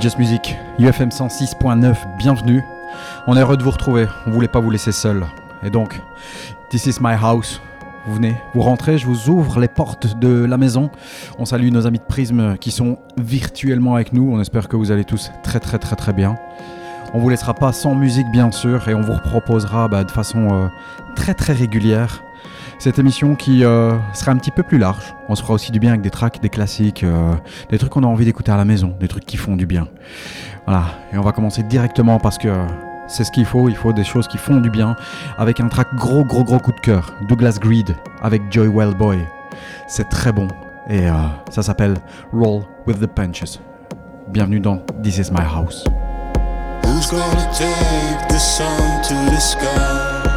Just Music, UFM 106.9, bienvenue. On est heureux de vous retrouver, on voulait pas vous laisser seul. Et donc, this is my house. Vous venez, vous rentrez, je vous ouvre les portes de la maison. On salue nos amis de Prisme qui sont virtuellement avec nous. On espère que vous allez tous très très très très bien. On vous laissera pas sans musique bien sûr et on vous proposera bah, de façon euh, très très régulière cette émission qui euh, sera un petit peu plus large. On se fera aussi du bien avec des tracks, des classiques, euh, des trucs qu'on a envie d'écouter à la maison, des trucs qui font du bien. Voilà, et on va commencer directement parce que c'est ce qu'il faut, il faut des choses qui font du bien, avec un track gros gros gros coup de cœur, Douglas Greed avec Joy Wellboy. C'est très bon et euh, ça s'appelle Roll with the Punches. Bienvenue dans This is my house. Who's gonna take the sun to the sky?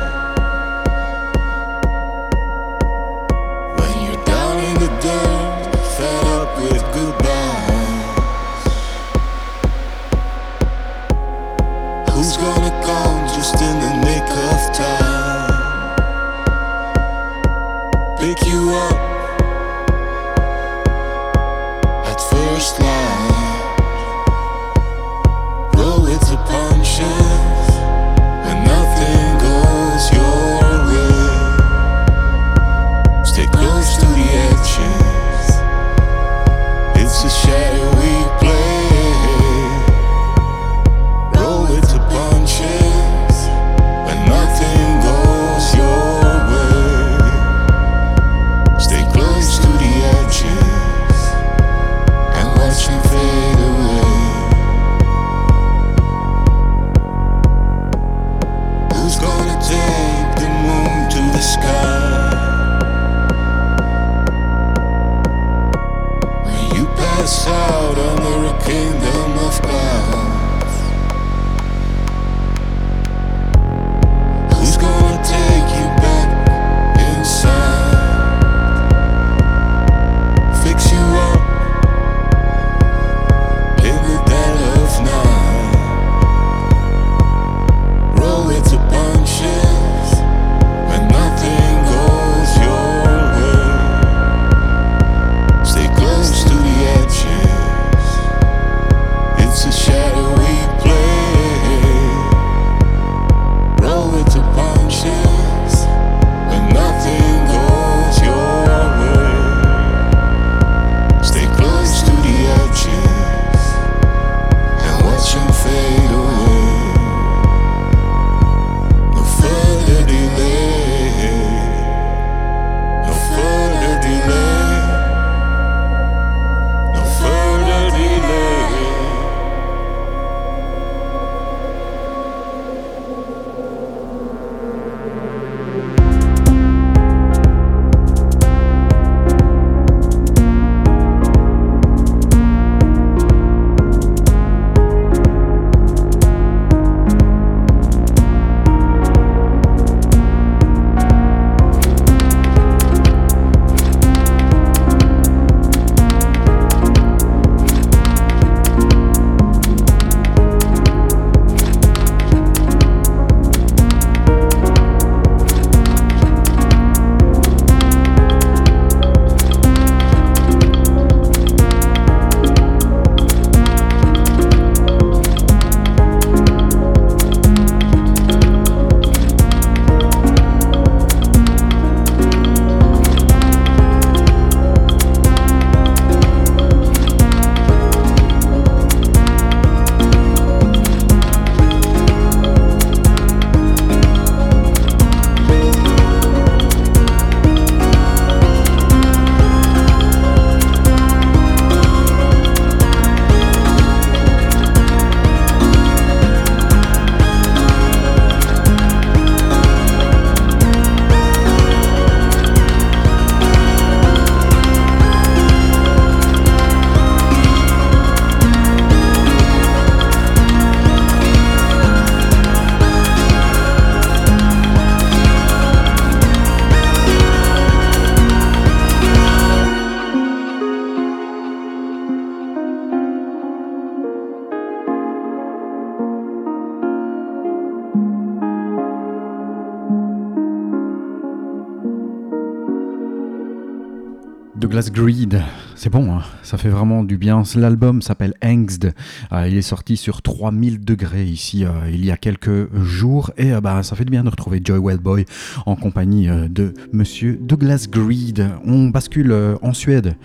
Douglas Greed. C'est bon, hein. ça fait vraiment du bien. L'album s'appelle Angst. Euh, il est sorti sur 3000 degrés ici euh, il y a quelques jours. Et euh, bah, ça fait du bien de retrouver Joy Wellboy en compagnie de monsieur Douglas Greed. On bascule en Suède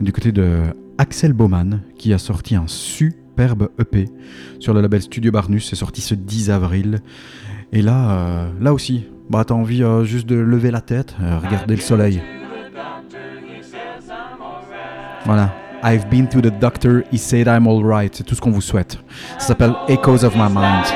du côté de Axel Baumann qui a sorti un superbe EP sur le label Studio Barnus. C'est sorti ce 10 avril. Et là, là aussi, bah, t'as envie juste de lever la tête, regarder le soleil. Voilà. I've been to the doctor, he said I'm alright. C'est tout ce qu'on vous souhaite. Ça s'appelle Echoes of My Mind.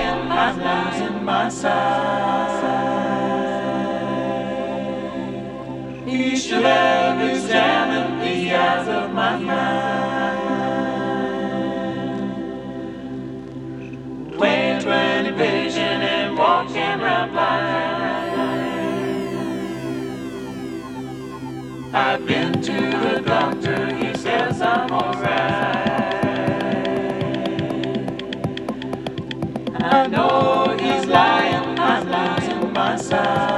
I've been to the doctor. He says I'm alright. I know he's lying, I'm losing my sight.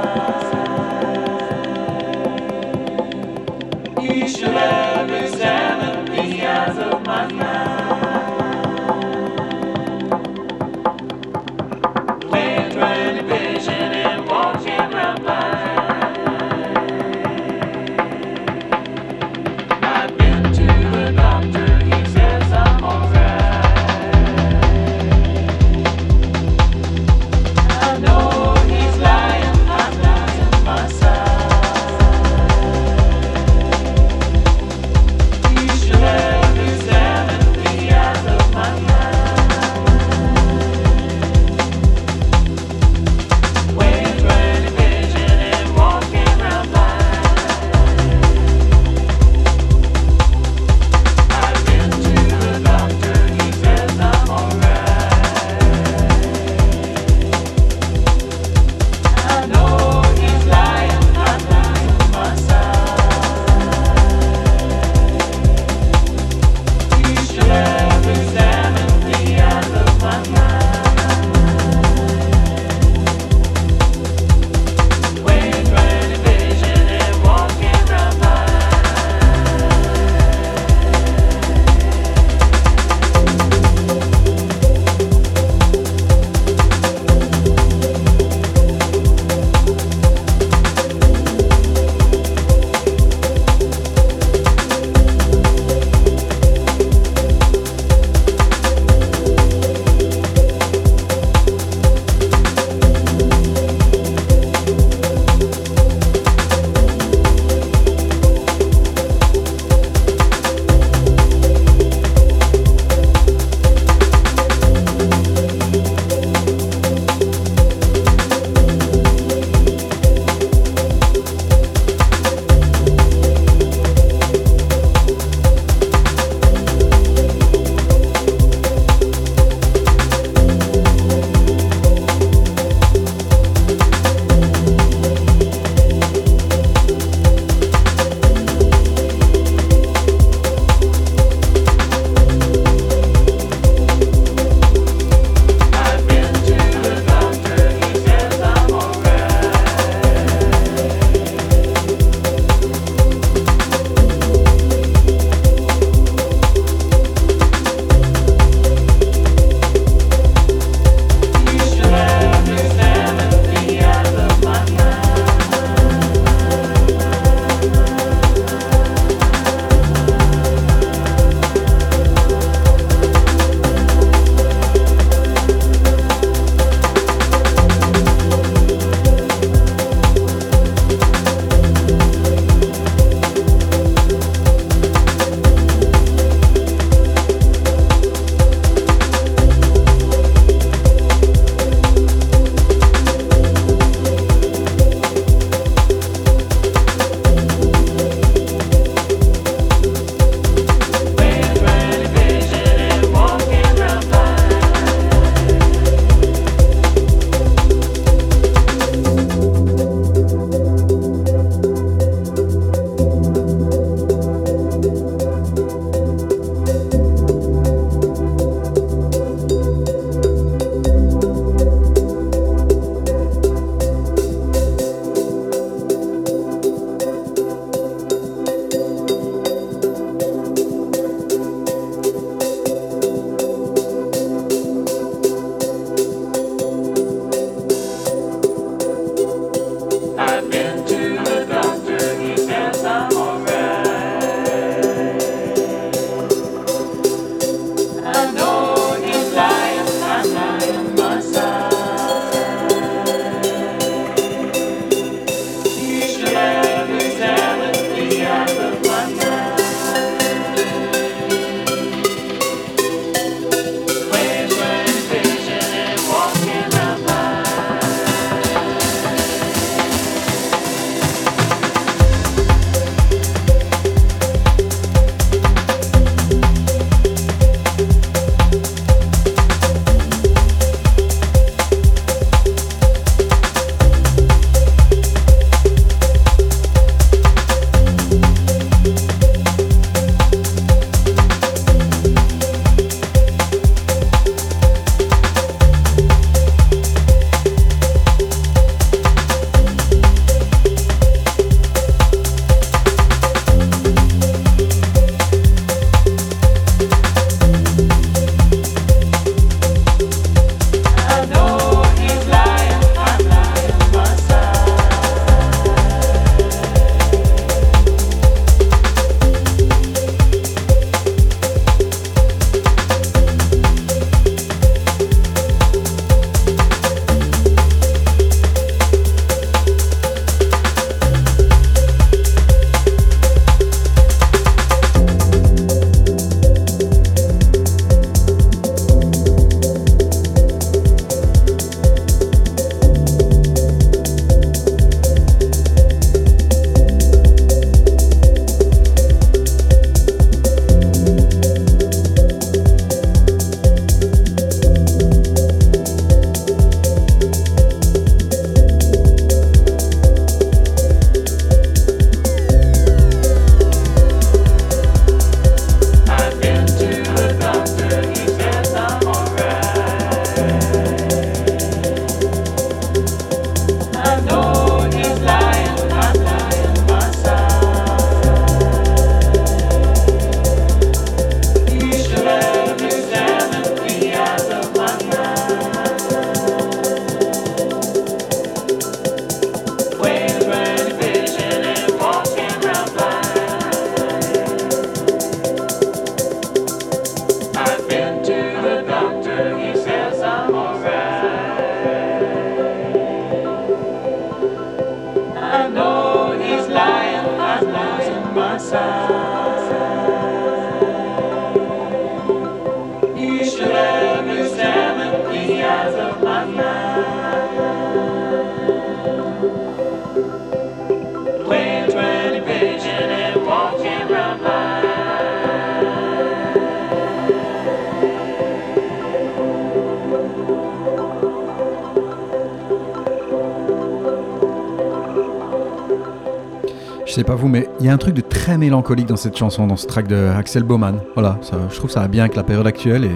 Mélancolique dans cette chanson, dans ce track de Axel Baumann. Voilà, je trouve ça va bien avec la période actuelle et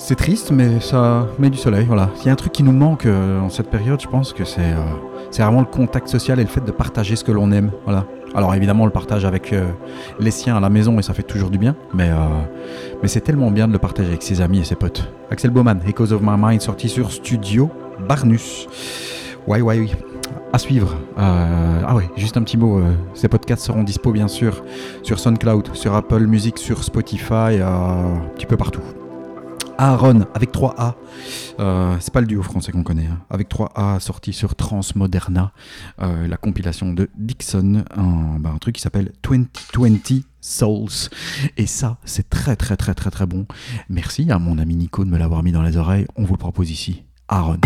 c'est triste, mais ça met du soleil. Voilà, il y a un truc qui nous manque euh, en cette période, je pense que c'est euh, c'est vraiment le contact social et le fait de partager ce que l'on aime. Voilà. Alors évidemment, on le partage avec euh, les siens à la maison et ça fait toujours du bien, mais, mais c'est tellement bien de le partager avec ses amis et ses potes. Axel Baumann, Echoes of My Mind, sorti sur Studio Barnus. Ouais, ouais, oui à suivre. Euh, ah ouais, juste un petit mot. Euh, ces podcasts seront dispo bien sûr sur SoundCloud, sur Apple Music, sur Spotify, euh, un petit peu partout. Aaron avec 3A, c'est pas le duo français qu'on connaît, hein. avec 3A sorti sur Transmoderna, la compilation de Dixon, un, bah, un truc qui s'appelle 2020 Souls. Et ça, c'est très très très très très bon. Merci à mon ami Nico de me l'avoir mis dans les oreilles, on vous le propose ici. Aaron.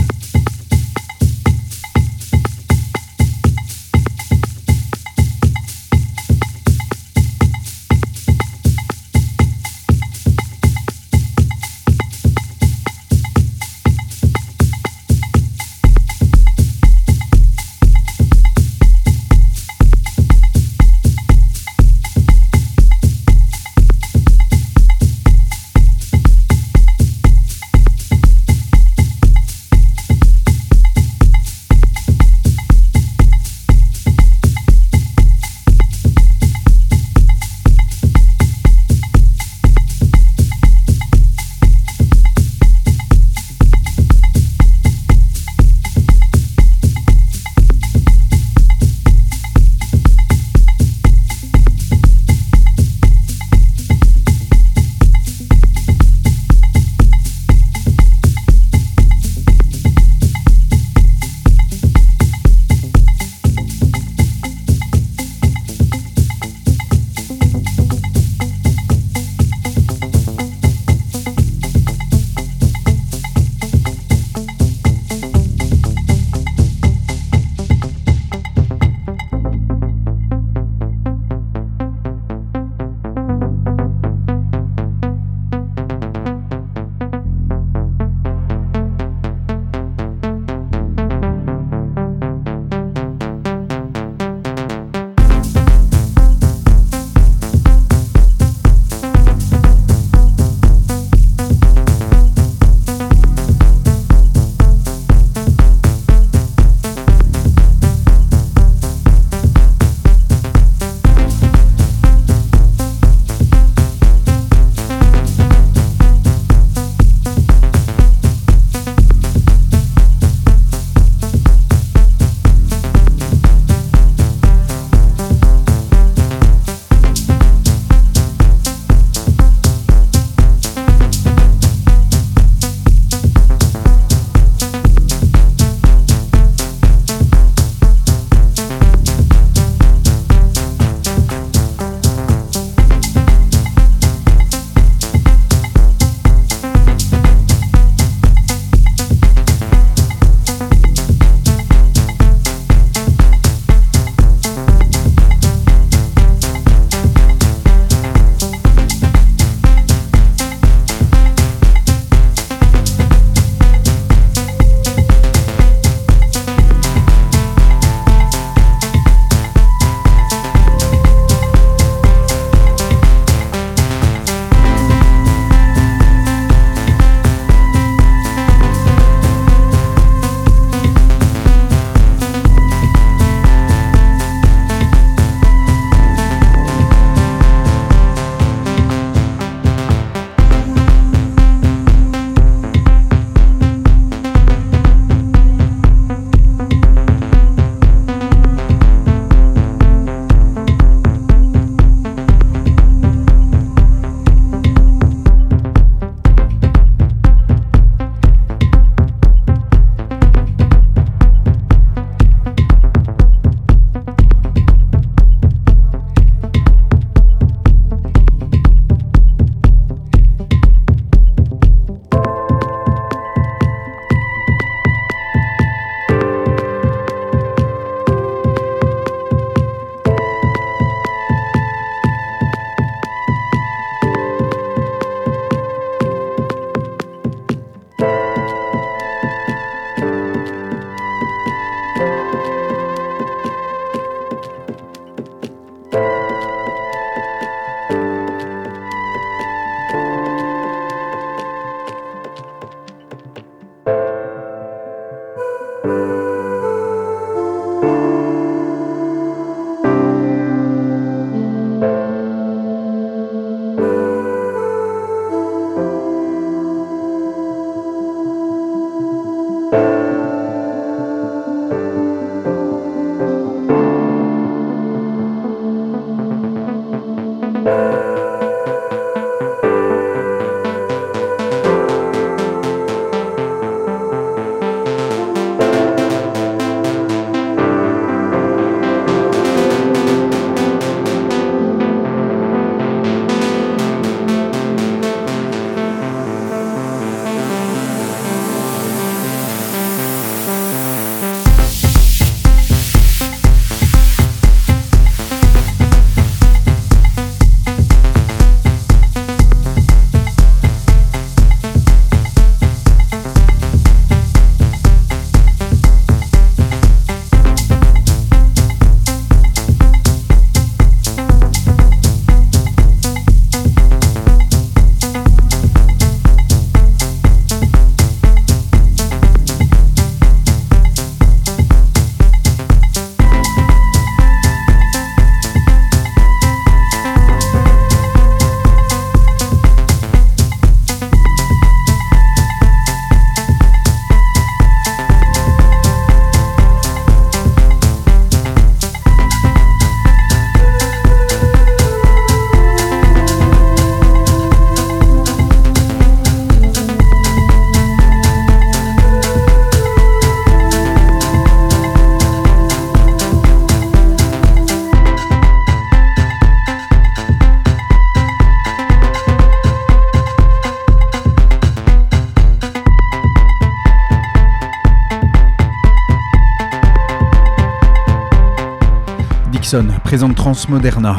Présente Transmoderna.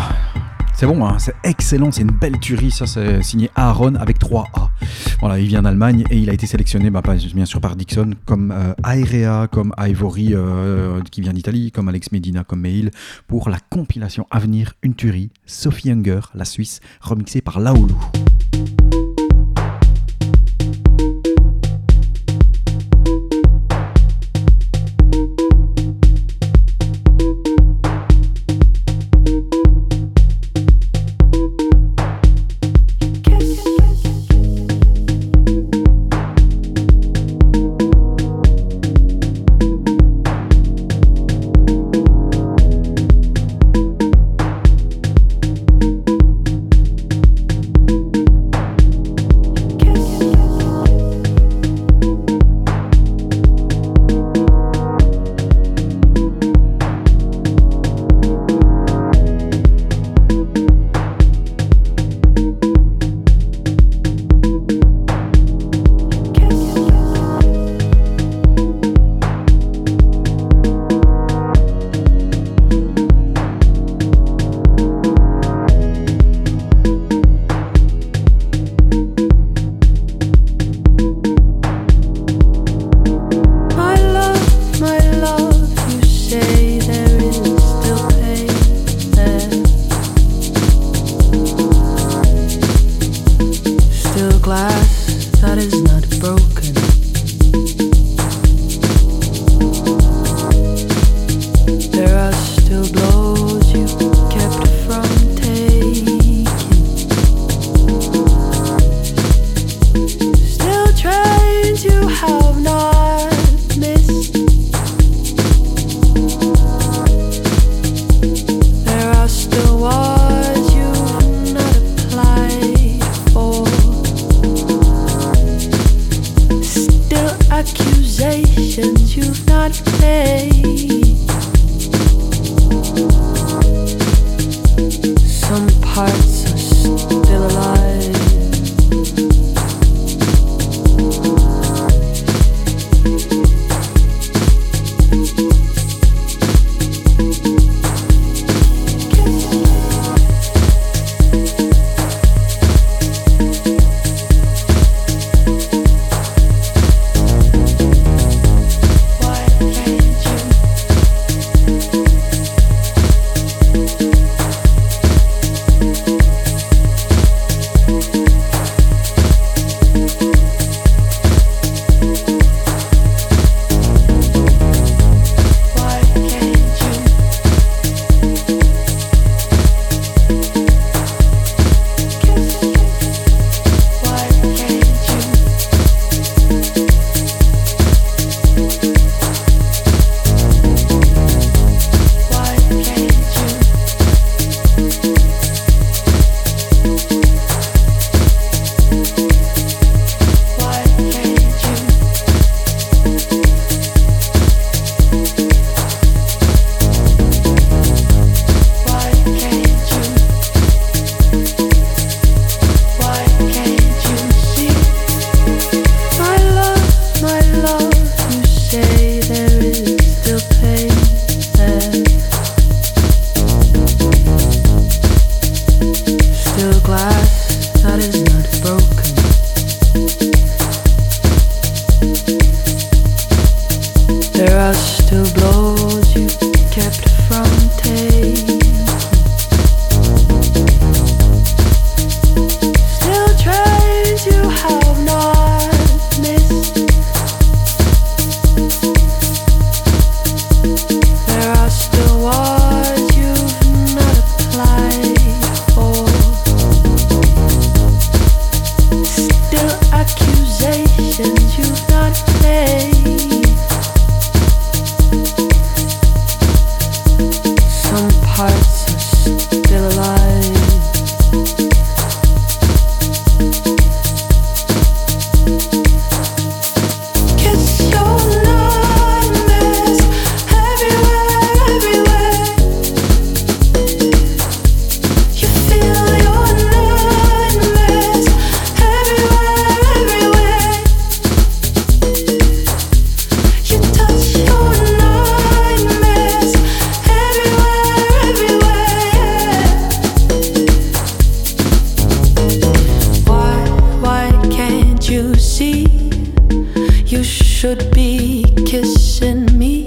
C'est bon, hein, c'est excellent, c'est une belle tuerie, ça c'est signé Aaron avec 3 A. Voilà, il vient d'Allemagne et il a été sélectionné bah, bien sûr par Dixon, comme euh, Aerea, comme Ivory euh, qui vient d'Italie, comme Alex Medina, comme Mail, pour la compilation Avenir, une tuerie, Sophie Younger, la Suisse, remixée par Laoulou. Left in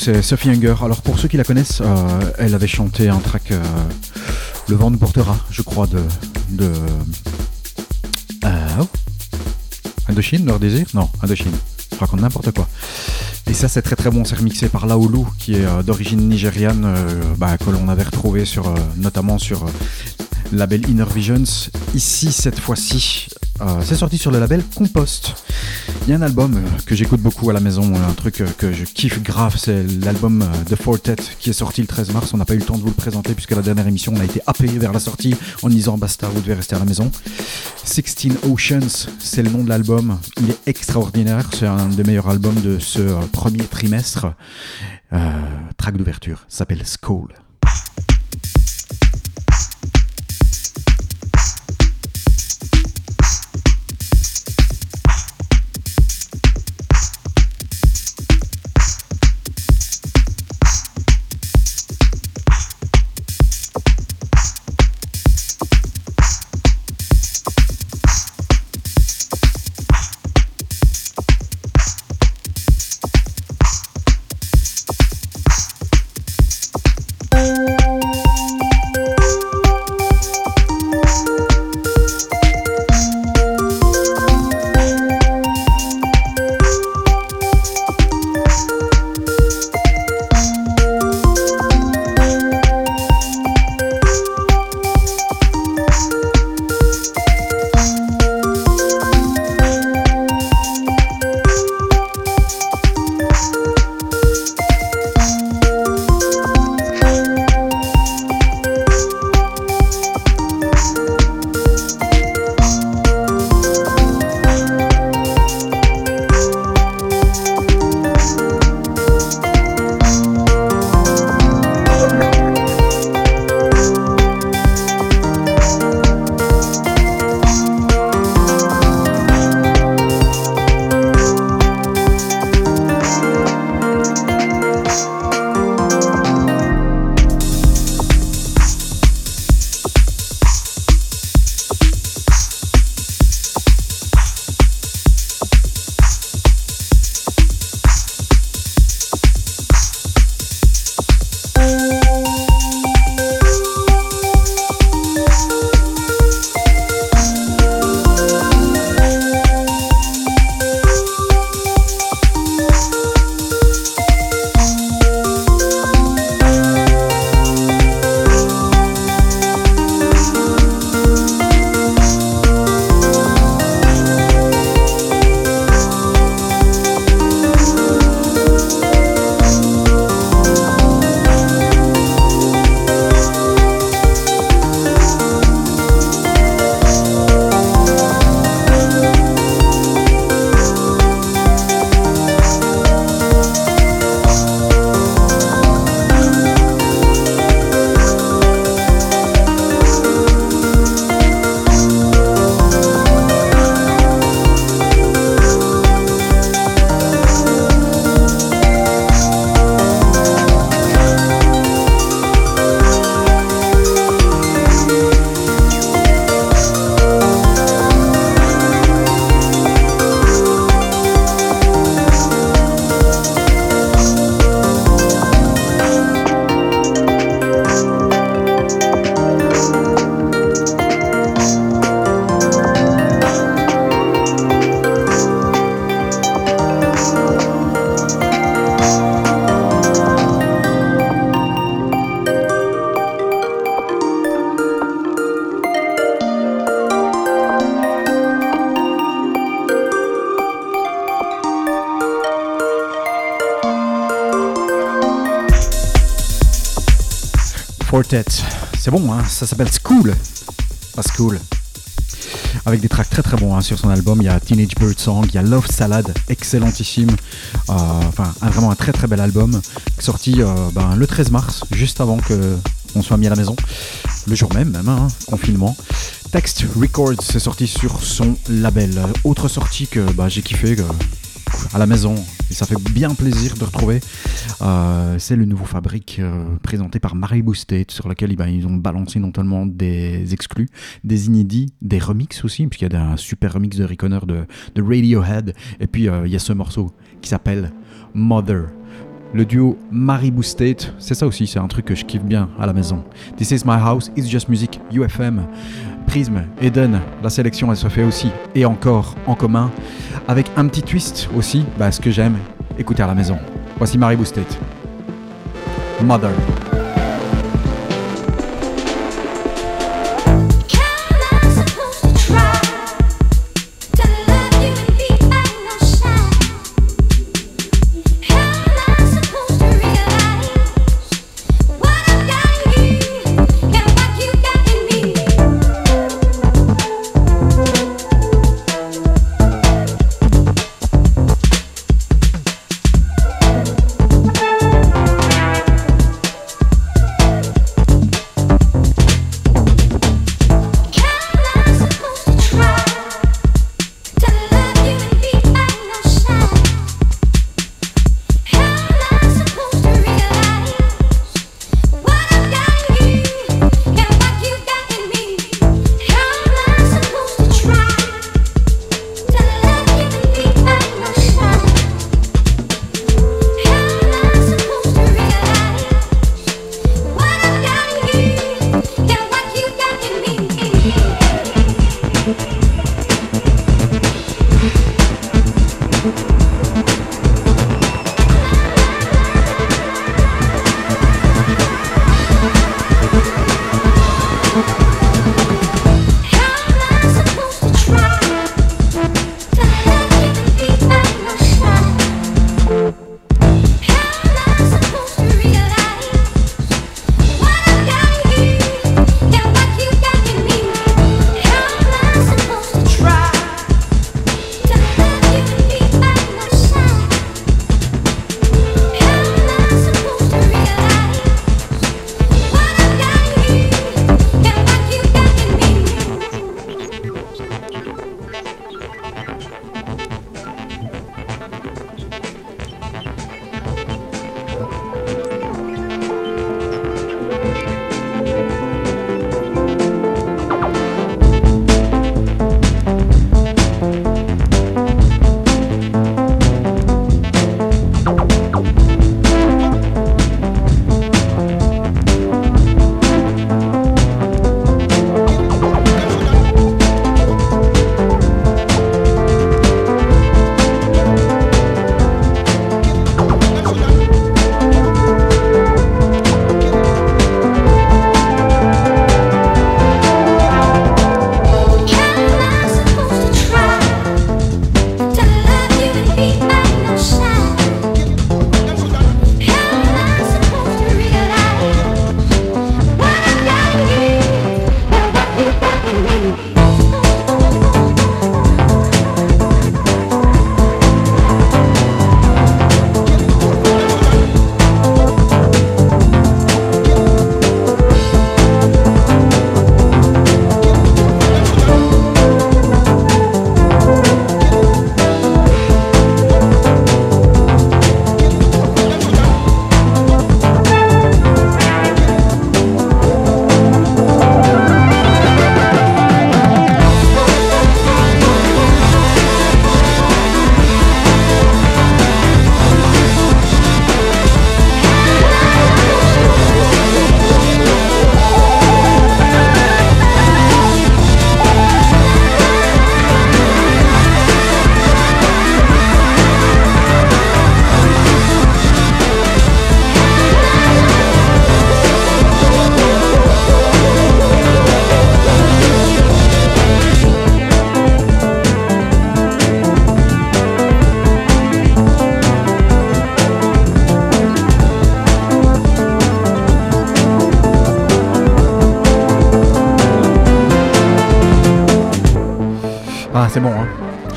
c'est Sophie Younger. Alors pour ceux qui la connaissent, euh, elle avait chanté un track euh, Le vent nous portera, je crois, de. de euh, oh. Indochine, leur désir? Non, Indochine. Je raconte n'importe quoi. Et ça, c'est très très bon. C'est remixé par Laolu, qui est d'origine nigériane, bah, que l'on avait retrouvé sur, notamment sur le label Inner Visions. Ici, cette fois-ci, c'est sorti sur le label Compost. Il y a un album euh, que j'écoute beaucoup à la maison, un truc euh, que je kiffe grave, c'est l'album The euh, Fortet qui est sorti le 13 mars. On n'a pas eu le temps de vous le présenter puisque la dernière émission on a été happé vers la sortie en disant basta, vous devez rester à la maison. 16 Oceans, c'est le nom de l'album. Il est extraordinaire, c'est un des meilleurs albums de ce premier trimestre. track d'ouverture s'appelle Skull. C'est bon, hein ça s'appelle School. Pas School. Avec des tracks très très bons hein, sur son album. Il y a Teenage Bird Song, il y a Love Salad, excellentissime. Euh, enfin, vraiment un très très bel album. Sorti euh, ben, le 13 mars, juste avant que on soit mis à la maison. Le jour même, même, hein, confinement. Text Records, c'est sorti sur son label. Autre sortie que bah, j'ai kiffé à la maison, et ça fait bien plaisir de retrouver. Euh, c'est le nouveau Fabrique euh, présenté par Marie State, sur lequel bah, ils ont balancé non seulement des exclus, des inédits, des remixes aussi, puisqu'il y a un super remix de de, de Radiohead, et puis euh, il y a ce morceau qui s'appelle Mother. Le duo Maribou State, c'est ça aussi, c'est un truc que je kiffe bien à la maison. This is my house, it's just music, UFM. Prism, Eden, la sélection elle se fait aussi et encore en commun, avec un petit twist aussi, bah, ce que j'aime, écouter à la maison. Voici Maribou State. Mother.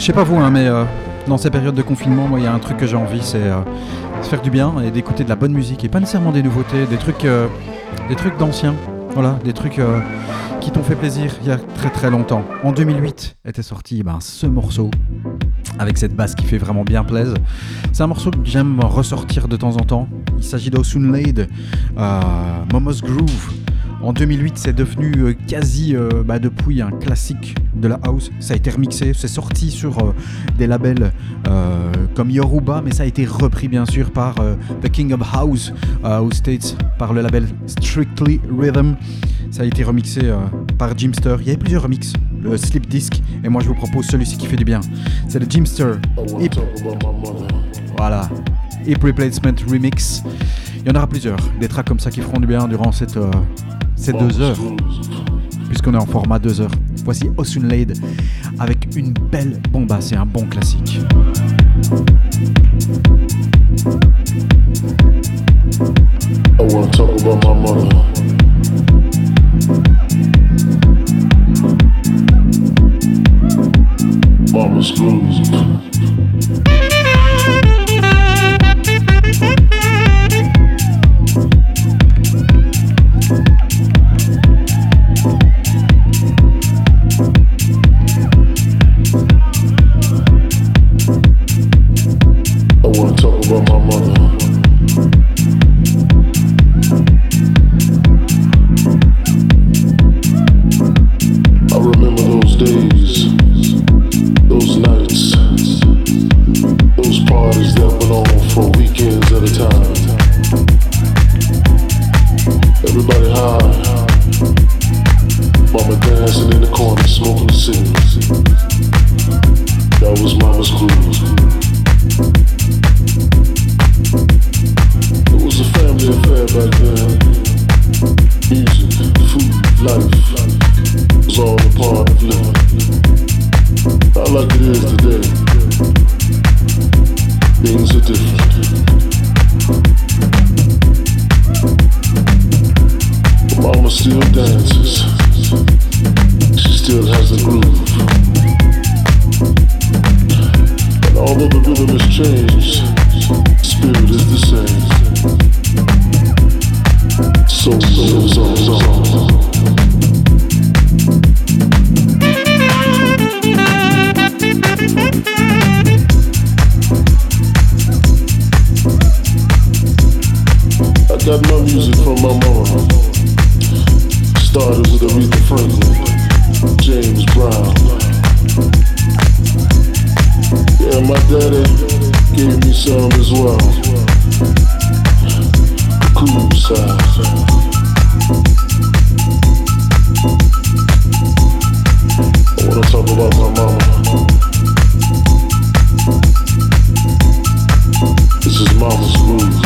Je sais pas vous, hein, mais euh, dans ces périodes de confinement, moi, il y a un truc que j'ai envie, c'est euh, se faire du bien et d'écouter de la bonne musique et pas nécessairement des nouveautés, des trucs, euh, des trucs d'anciens. Voilà, des trucs qui t'ont fait plaisir il y a très très longtemps. En 2008 était sorti ben, ce morceau avec cette basse qui fait vraiment bien plaisir. C'est un morceau que j'aime ressortir de temps en temps. Il s'agit d'Osun euh, Momo's Groove. En 2008, c'est devenu quasi bah, depuis un classique de la house. Ça a été remixé, c'est sorti sur euh, des labels euh, comme Yoruba, mais ça a été repris bien sûr par euh, The King of House aux States, par le label Strictly Rhythm. Ça a été remixé par Jimster. Il y avait plusieurs remixes, le Slip Disc, et moi je vous propose celui-ci qui fait du bien. C'est le Jimster Hip. Voilà, Hip Replacement Remix. Il y en aura plusieurs, des tracks comme ça qui feront du bien durant ces deux heures, puisqu'on est en format deux heures. Voici Osun Lade avec une belle bombasse et un bon classique. From my mom. Started with Aretha Franklin, James Brown. Yeah, my daddy gave me some as well. Cool side. I wanna talk about my mama. This is mama's groove.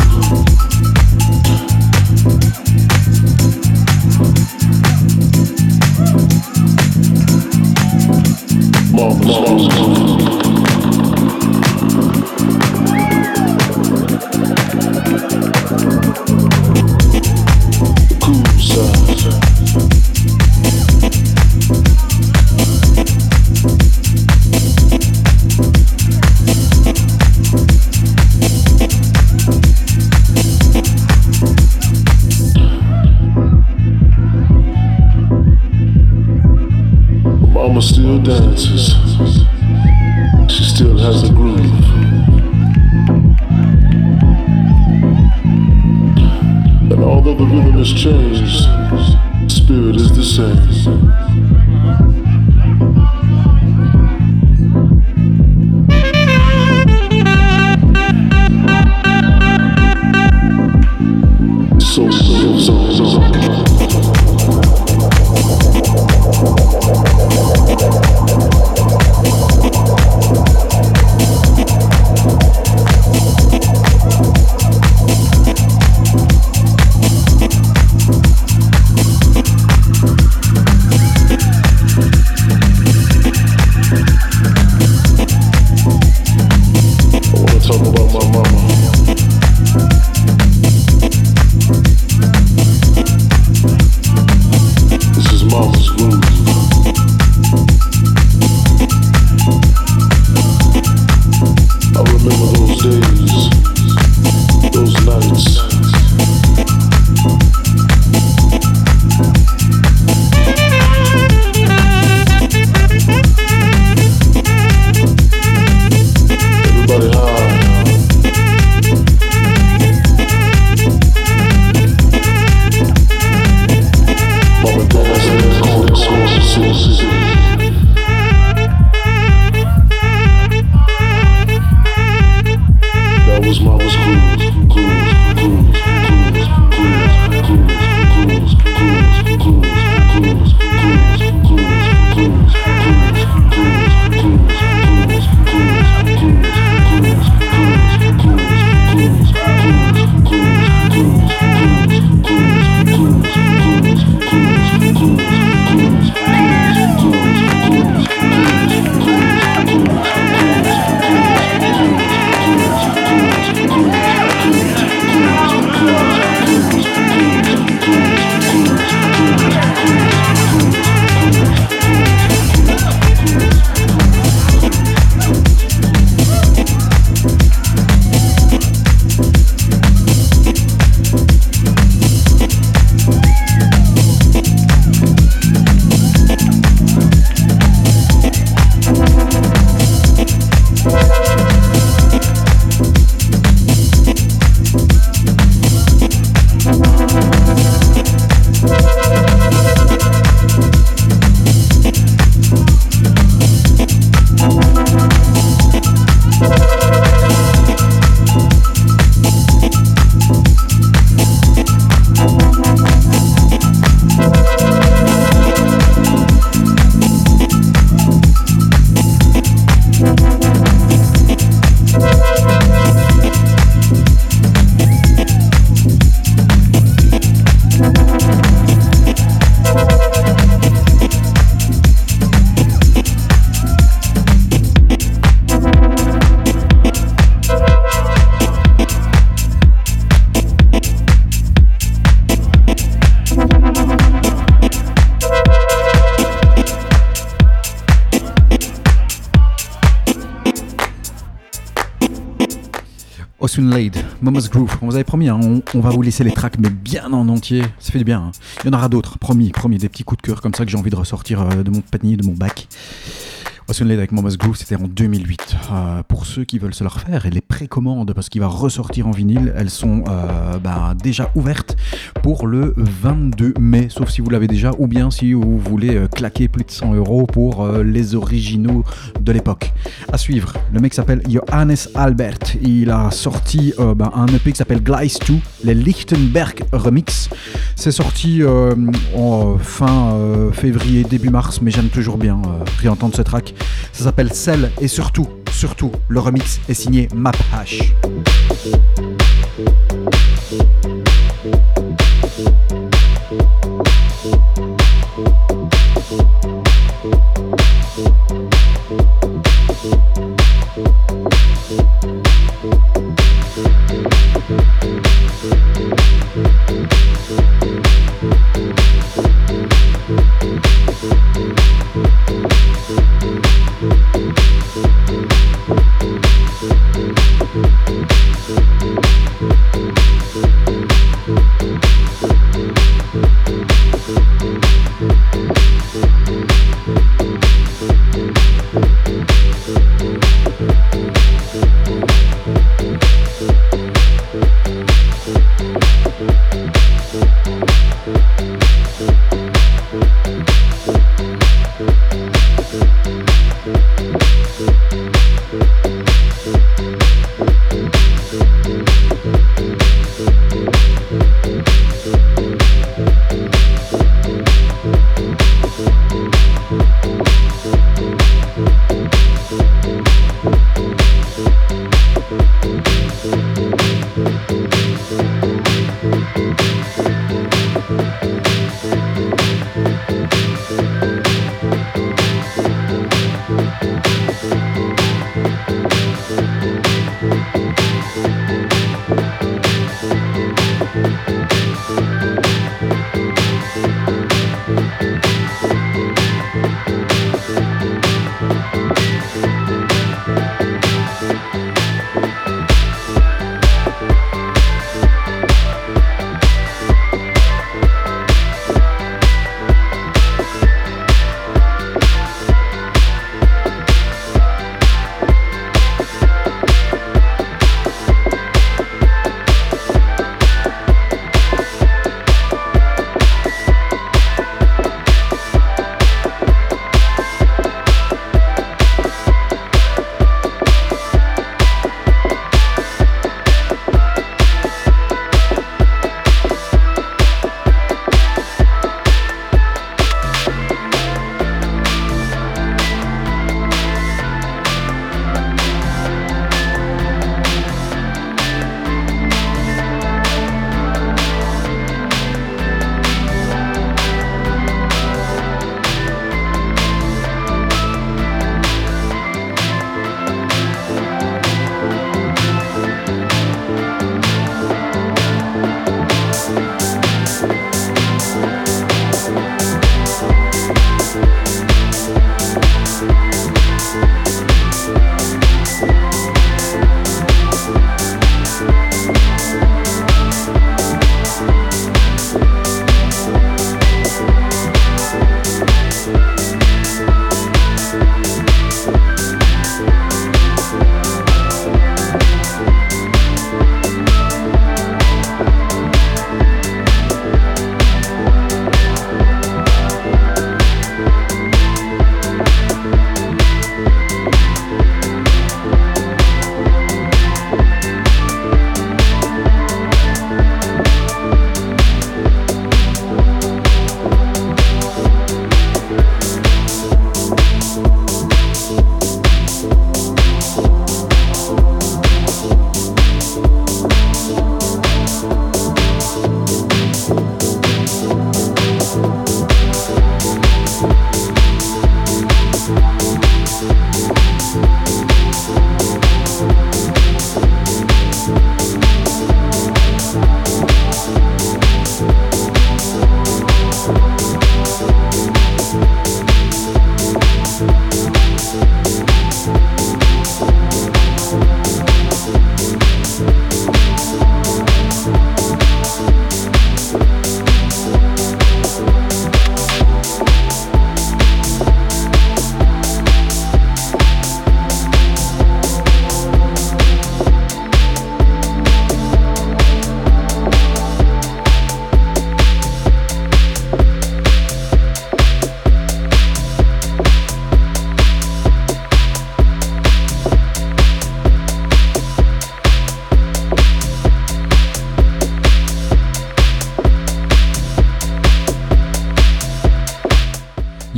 Mama's Groove. On vous avait promis, hein, on, va vous laisser les tracks, mais bien en entier. Ça fait du bien. Hein. Il y en aura d'autres, promis, promis, des petits coups de cœur comme ça que j'ai envie de ressortir euh, de mon panier, de mon bac. Lade avec Mama's Groove, c'était en 2008. Euh, pour ceux qui veulent se le refaire, et les précommandes, parce qu'il va ressortir en vinyle, elles sont euh, bah, déjà ouvertes pour le 22 mai, sauf si vous l'avez déjà, ou bien si vous voulez euh, claquer plus de 100 euros pour les originaux de l'époque. À suivre, le mec s'appelle Johannes Albert. Il a sorti bah, un EP qui s'appelle Glice 2, les Lichtenberg Remix. C'est sorti en fin février, début mars, mais j'aime toujours bien réentendre ce track. Ça s'appelle Cell et surtout, surtout, le remix est signé Map Hash. Thank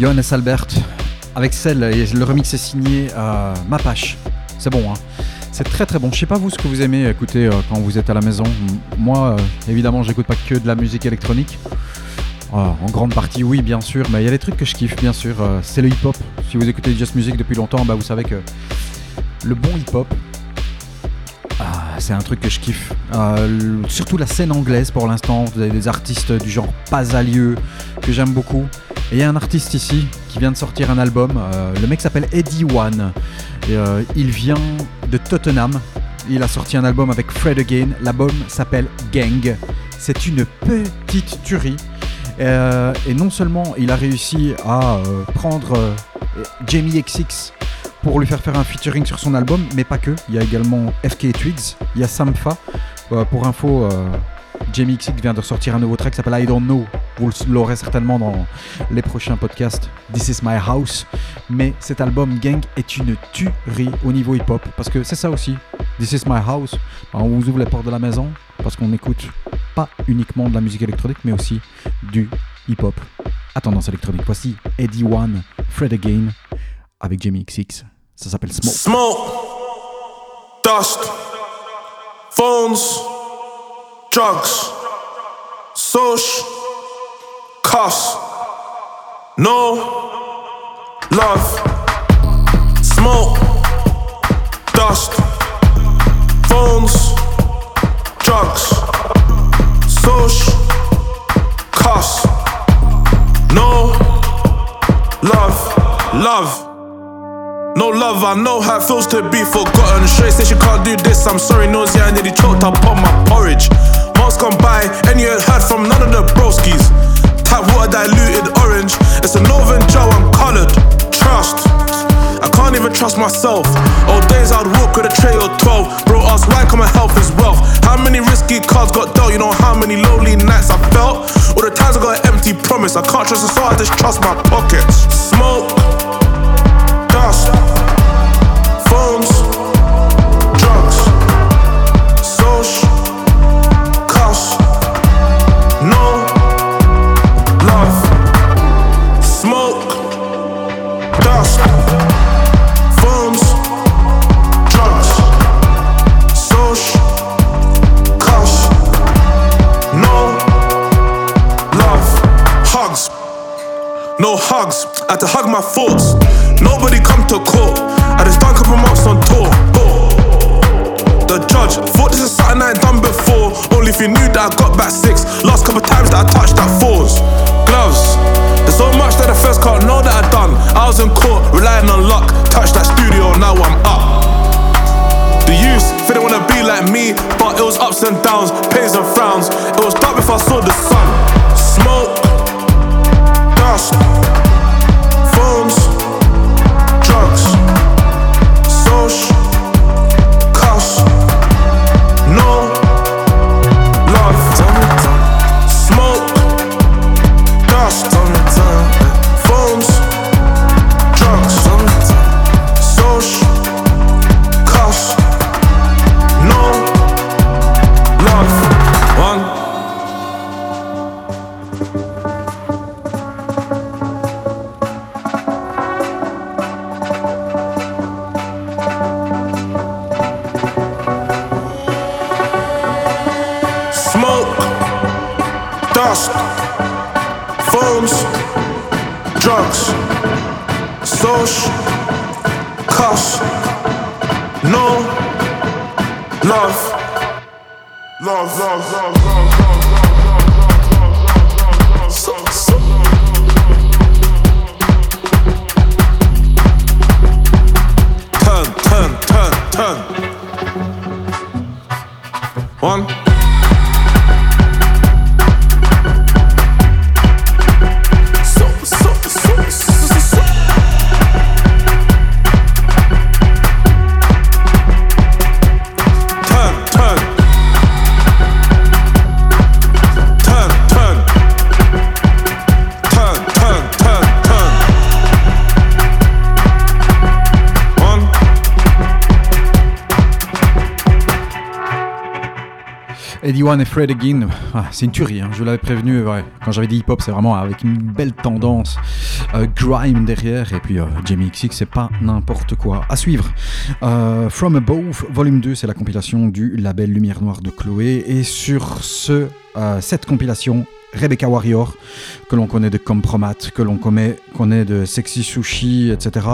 Johannes Albert avec celle, et le remix est signé à Mapache. C'est bon, hein. C'est très très bon. Je sais pas vous ce que vous aimez écouter euh, quand vous êtes à la maison. Moi, euh, évidemment, j'écoute pas que de la musique électronique. En grande partie, oui, bien sûr, mais il y a des trucs que je kiffe, bien sûr. Euh, c'est le hip-hop. Si vous écoutez Just Music depuis longtemps, bah, vous savez que le bon hip-hop, ah, c'est un truc que je kiffe. surtout la scène anglaise pour l'instant. Vous avez des artistes du genre Pasalieu que j'aime beaucoup. Et il y a un artiste ici qui vient de sortir un album. le mec s'appelle Eddie One. Et, il vient de Tottenham. Il a sorti un album avec Fred Again. L'album s'appelle Gang. C'est une petite tuerie. Euh, et non seulement il a réussi à euh, prendre euh, Jamie XX pour lui faire faire un featuring sur son album, mais pas que. Il y a également FK Twigs, il y a Samfa. pour info, Jamie XX vient de sortir un nouveau track qui s'appelle I Don't Know. Vous l'aurez certainement dans les prochains podcasts. This is my house. Mais cet album Gang est une tuerie au niveau hip-hop. Parce que c'est ça aussi. This is my house. On vous ouvre les portes de la maison parce qu'on écoute pas uniquement de la musique électronique, mais aussi du hip-hop à tendance électronique. Voici Eddie One, Fred Again avec Jamie XX. Ça s'appelle Smoke. Smoke, dust, phones. drugs, social, cuss, no love, smoke, dust, phones, drugs, social, cuss, no love, love. No love, I know how it feels to be forgotten. Straight say she can't do this, I'm sorry, nosy, I nearly choked up on my porridge. Months gone by, and you ain't heard from none of the broskies. Tap water diluted orange, it's a Northern Joe, I'm coloured. Trust. I can't even trust myself. Old days I'd walk with a tray or 12. Bro, ask why come my health is wealth. How many risky cards got dealt? You know how many lonely nights I felt? All the times I got an empty promise. I can't trust the soul, I just trust my pockets. Smoke dust, I had to hug my thoughts. Nobody come to court. I just done a couple months on tour. The judge thought this is something I ain't done before. Only if you knew that I got back six. Last couple times that I touched that fours. Gloves. There's so much that I first can't know that I done. I was in court, relying on luck. Touched that studio, now I'm up. The youth, they didn't wanna be like me, but it was ups and downs, pains and frowns. It was dark before I saw the sun. Smoke, dust. gauche, cash, no, love, love, love, love, love. Eddie One et Fred Again, ah, c'est une tuerie, hein, je l'avais prévenu, quand j'avais dit hip-hop, c'est vraiment avec une belle tendance, euh, grime derrière, et puis euh, Jamie XX, c'est pas n'importe quoi. À suivre, euh, From Above, volume 2, c'est la compilation du label Lumière Noire de Chloé, et sur ce, cette compilation, Rebecca Warrior, que l'on connaît de Compromat, que l'on connaît, de Sexy Sushi, etc.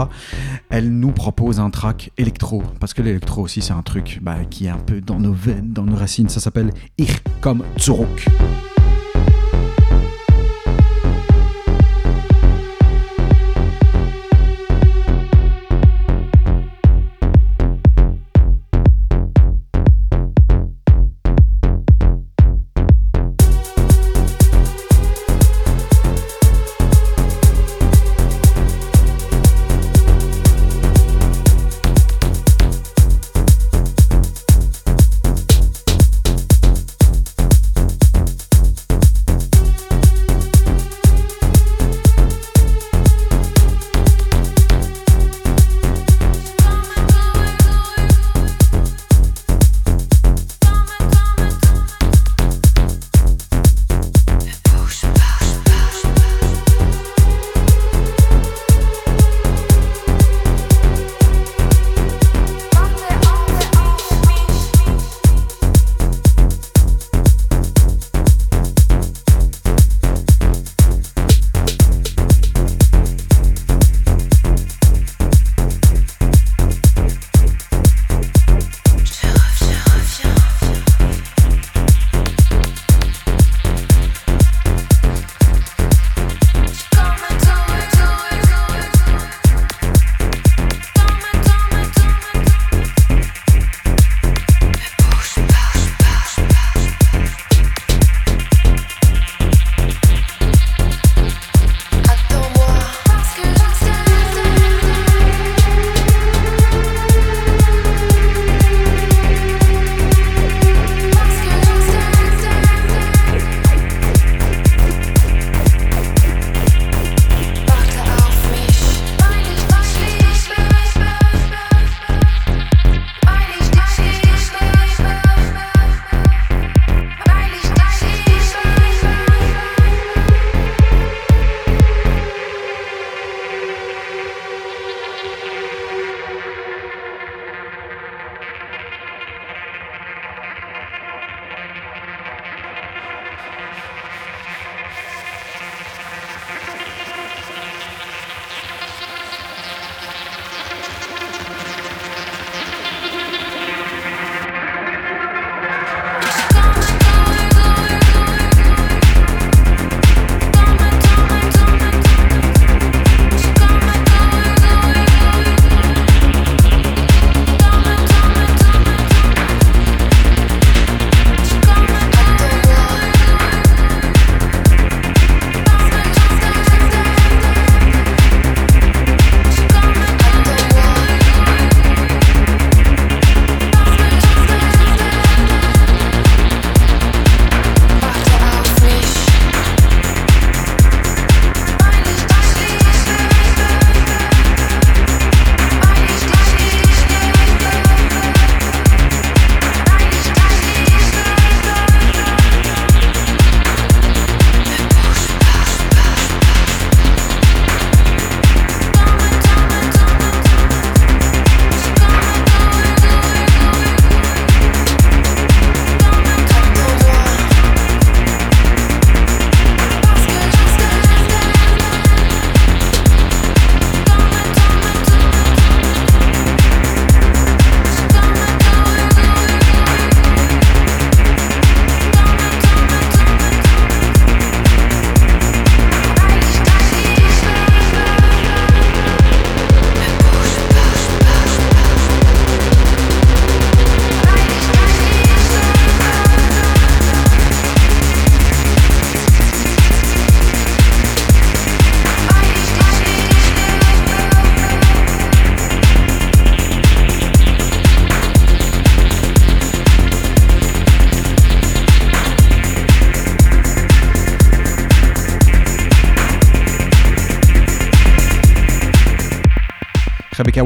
Elle nous propose un track électro, parce que l'électro aussi c'est un truc bah, qui est un peu dans nos veines, dans nos racines, ça s'appelle Ich zurück.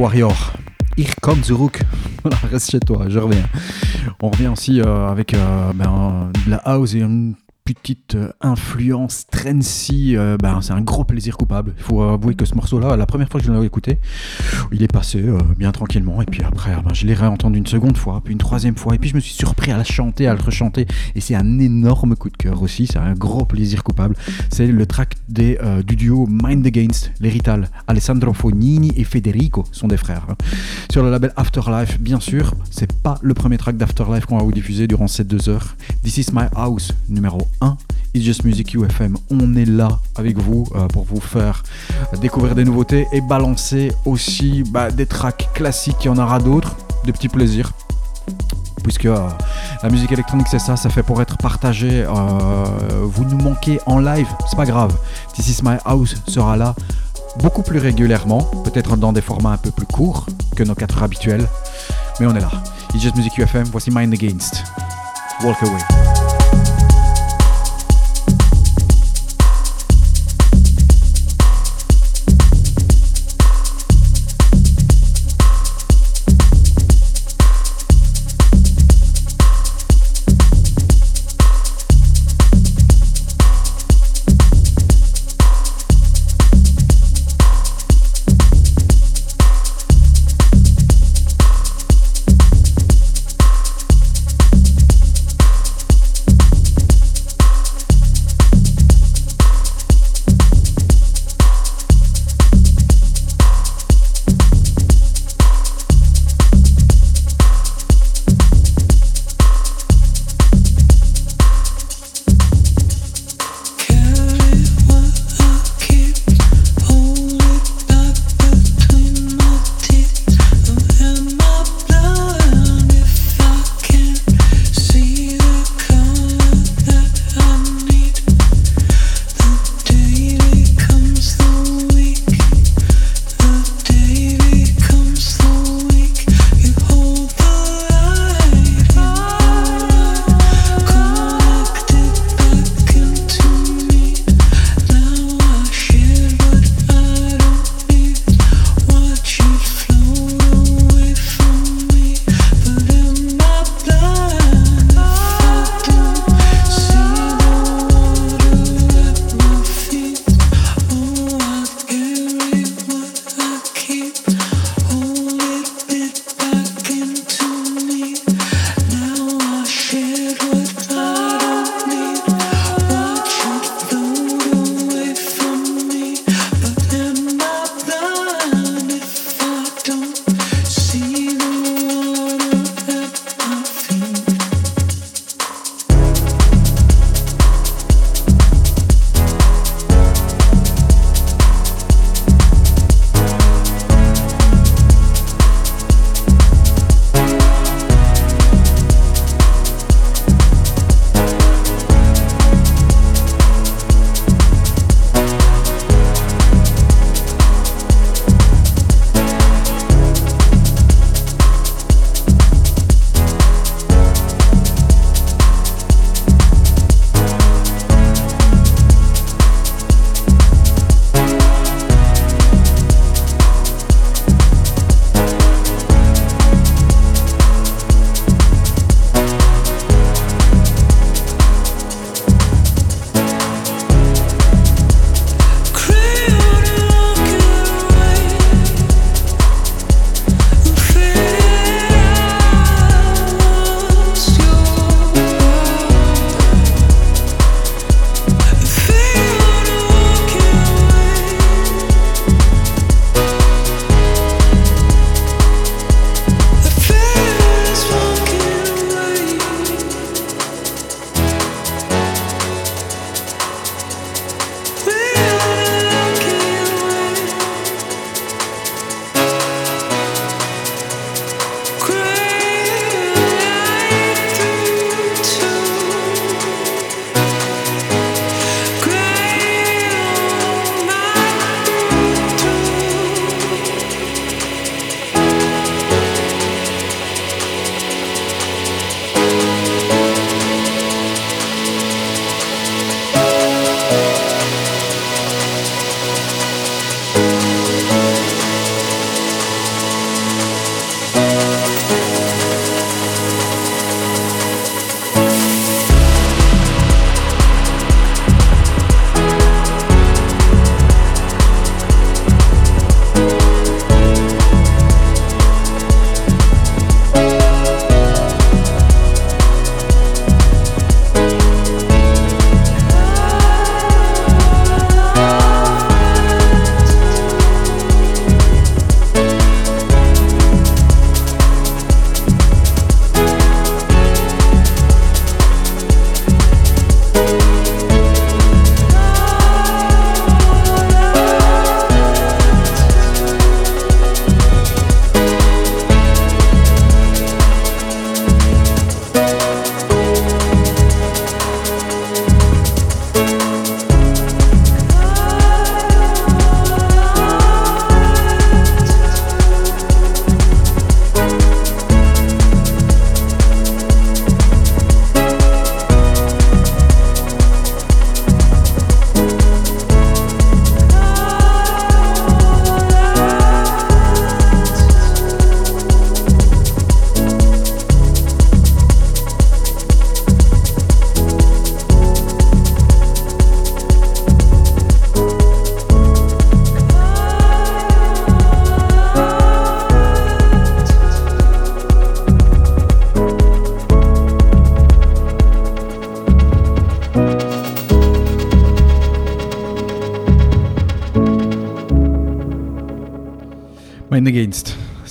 Warrior. Ich komm zurück. reste chez toi, je reviens. On revient aussi euh, avec euh, ben, de la house et petite euh, influence Trency, euh, ben, c'est un gros plaisir coupable. Il faut avouer que ce morceau-là, la première fois que je l'ai écouté, il est passé euh, bien tranquillement. Et puis après, ben, je l'ai réentendu une seconde fois, puis une troisième fois. Et puis je me suis surpris à la chanter, à le rechanter. Et c'est un énorme coup de cœur aussi. C'est un gros plaisir coupable. C'est le track du duo Mind Against, les Rital. Alessandro Fognini et Federico sont des frères. hein. Sur le label Afterlife, bien sûr. C'est pas le premier track d'Afterlife qu'on va vous diffuser durant ces deux heures. This is my house, numéro 1. It's Just Music UFM. On est là avec vous euh, pour vous faire découvrir des nouveautés et balancer aussi bah, des tracks classiques. Il y en aura d'autres, des petits plaisirs. Puisque euh, la musique électronique, c'est ça, ça fait pour être partagé. Euh, vous nous manquez en live, c'est pas grave. This is my house sera là beaucoup plus régulièrement, peut-être dans des formats un peu plus courts que nos 4 heures habituelles. Mais on est là. It's Just Music UFM, voici Mind Against. Walk away.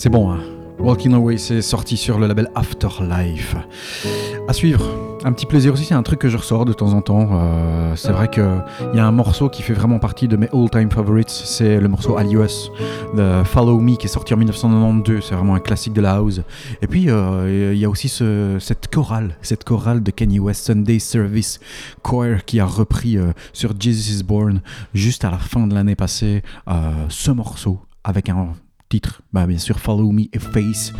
C'est bon. Hein. Walking Away, c'est sorti sur le label Afterlife. À suivre, un petit plaisir aussi, c'est un truc que je ressors de temps en temps. Euh, c'est vrai qu'il y a un morceau qui fait vraiment partie de mes all-time favorites, c'est le morceau Alias de Follow Me qui est sorti en 1992. C'est vraiment un classique de la house. Et puis euh, il y a aussi cette chorale, cette chorale de Kenny West, Sunday Service Choir, qui a repris euh, sur Jesus is Born juste à la fin de l'année passée ce morceau avec un titre, bah, bien sûr Follow Me et Face.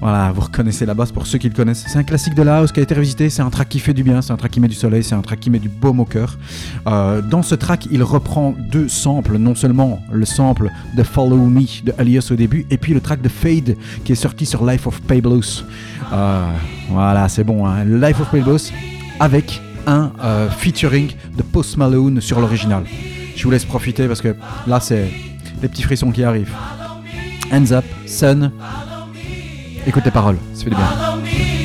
Voilà, vous reconnaissez la basse pour ceux qui le connaissent. C'est un classique de la house qui a été revisité, c'est un track qui fait du bien, c'est un track qui met du soleil, c'est un track qui met du baume au cœur. Euh, dans ce track, il reprend deux samples, non seulement le sample de Follow Me de Alias au début, et puis le track de Fade qui est sorti sur Life of Pablos. Euh, voilà, c'est bon, hein. Life of Pablos avec un euh, featuring de Post Malone sur l'original. Je vous laisse profiter parce que là, c'est les petits frissons qui arrivent. Hands Up, Sun. Écoute les paroles, ça fait du bien.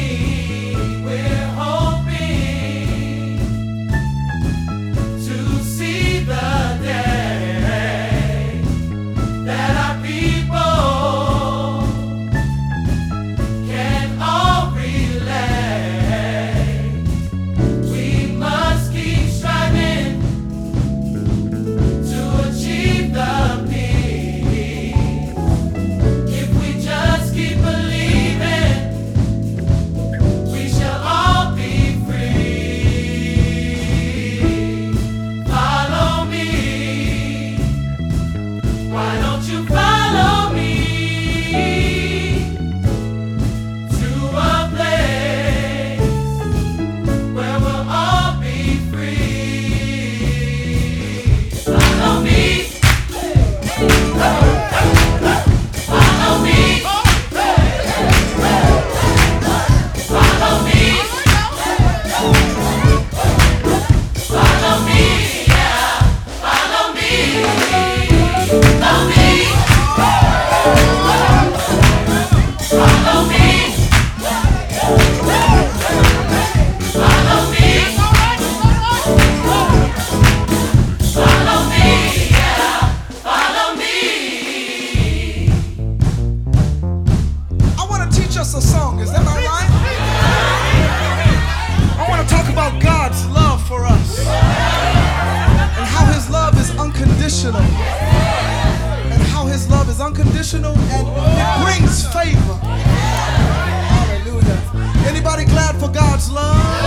and it brings favor. Hallelujah. Anybody glad for God's love?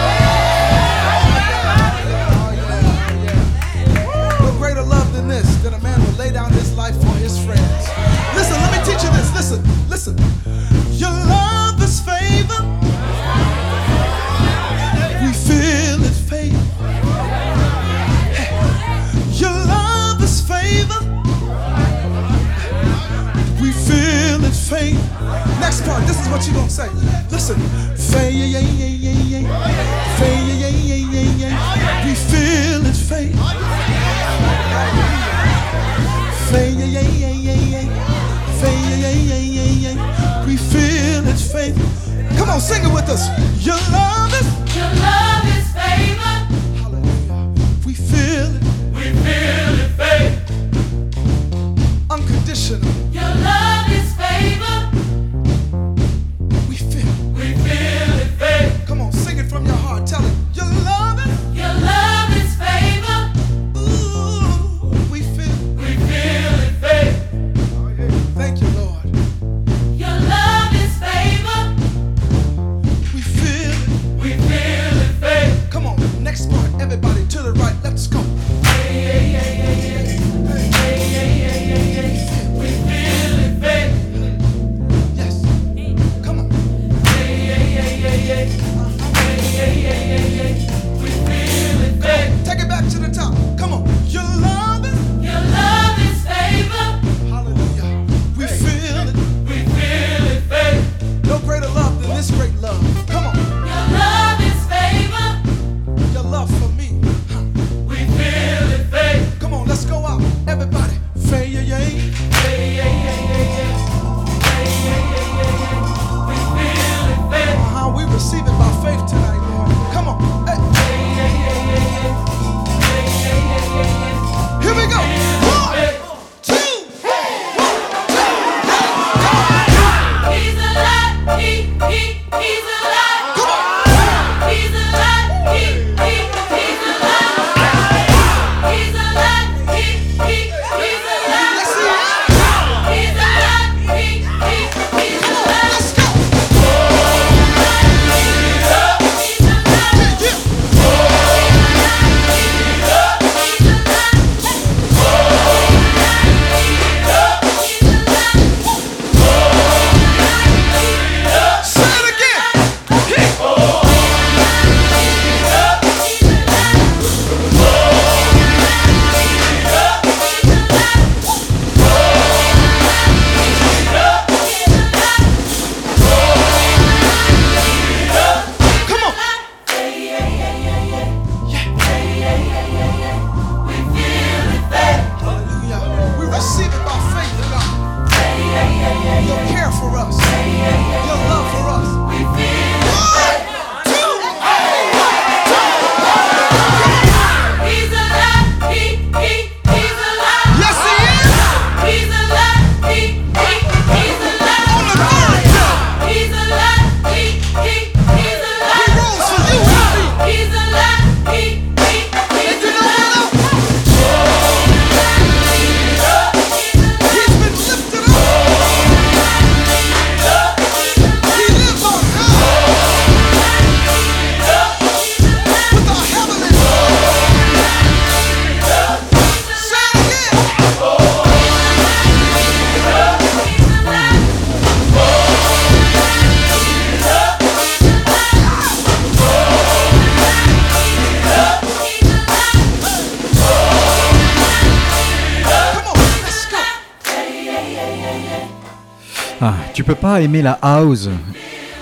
Peux pas aimer la house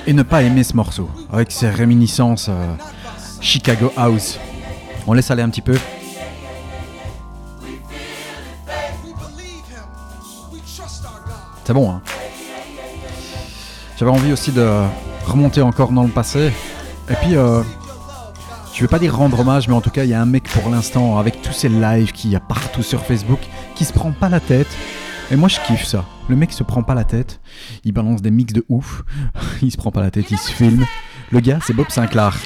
et ne pas aimer ce morceau, avec ses réminiscences euh, Chicago House. On laisse aller un petit peu. C'est bon, hein J'avais envie aussi de remonter encore dans le passé. Et puis, euh, je vais pas dire rendre hommage, mais en tout cas, il y a un mec pour l'instant, avec tous ces lives qu'il y a partout sur Facebook, qui se prend pas la tête. Et moi, je kiffe ça. Le mec se prend pas la tête, il balance des mix de ouf, il se prend pas la tête, il se filme. Le gars, c'est Bob Sinclair.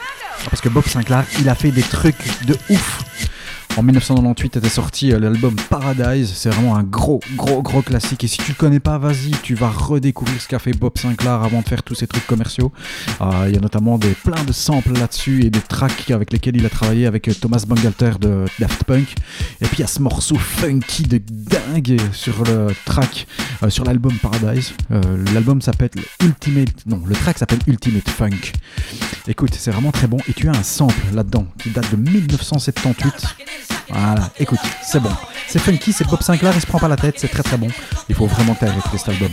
Parce que Bob Sinclair, il a fait des trucs de ouf. En 1998 était sorti euh, l'album Paradise, c'est vraiment un gros, gros, gros classique. Et si tu le connais pas, vas-y, tu vas redécouvrir ce qu'a fait Bob Sinclair avant de faire tous ces trucs commerciaux. Euh, il y a notamment des, plein de samples là-dessus et des tracks avec lesquels il a travaillé avec euh, Thomas Bangalter de Daft Punk. Et puis il y a ce morceau funky de dingue sur le track, sur l'album Paradise. l'album s'appelle Ultimate, non, le track s'appelle Ultimate Funk. Écoute, c'est vraiment très bon. Et tu as un sample là-dedans qui date de 1978. Voilà, écoute, c'est bon. C'est funky, c'est Bob Sinclair, il se prend pas la tête, c'est très très bon. Il faut vraiment que tu cet album.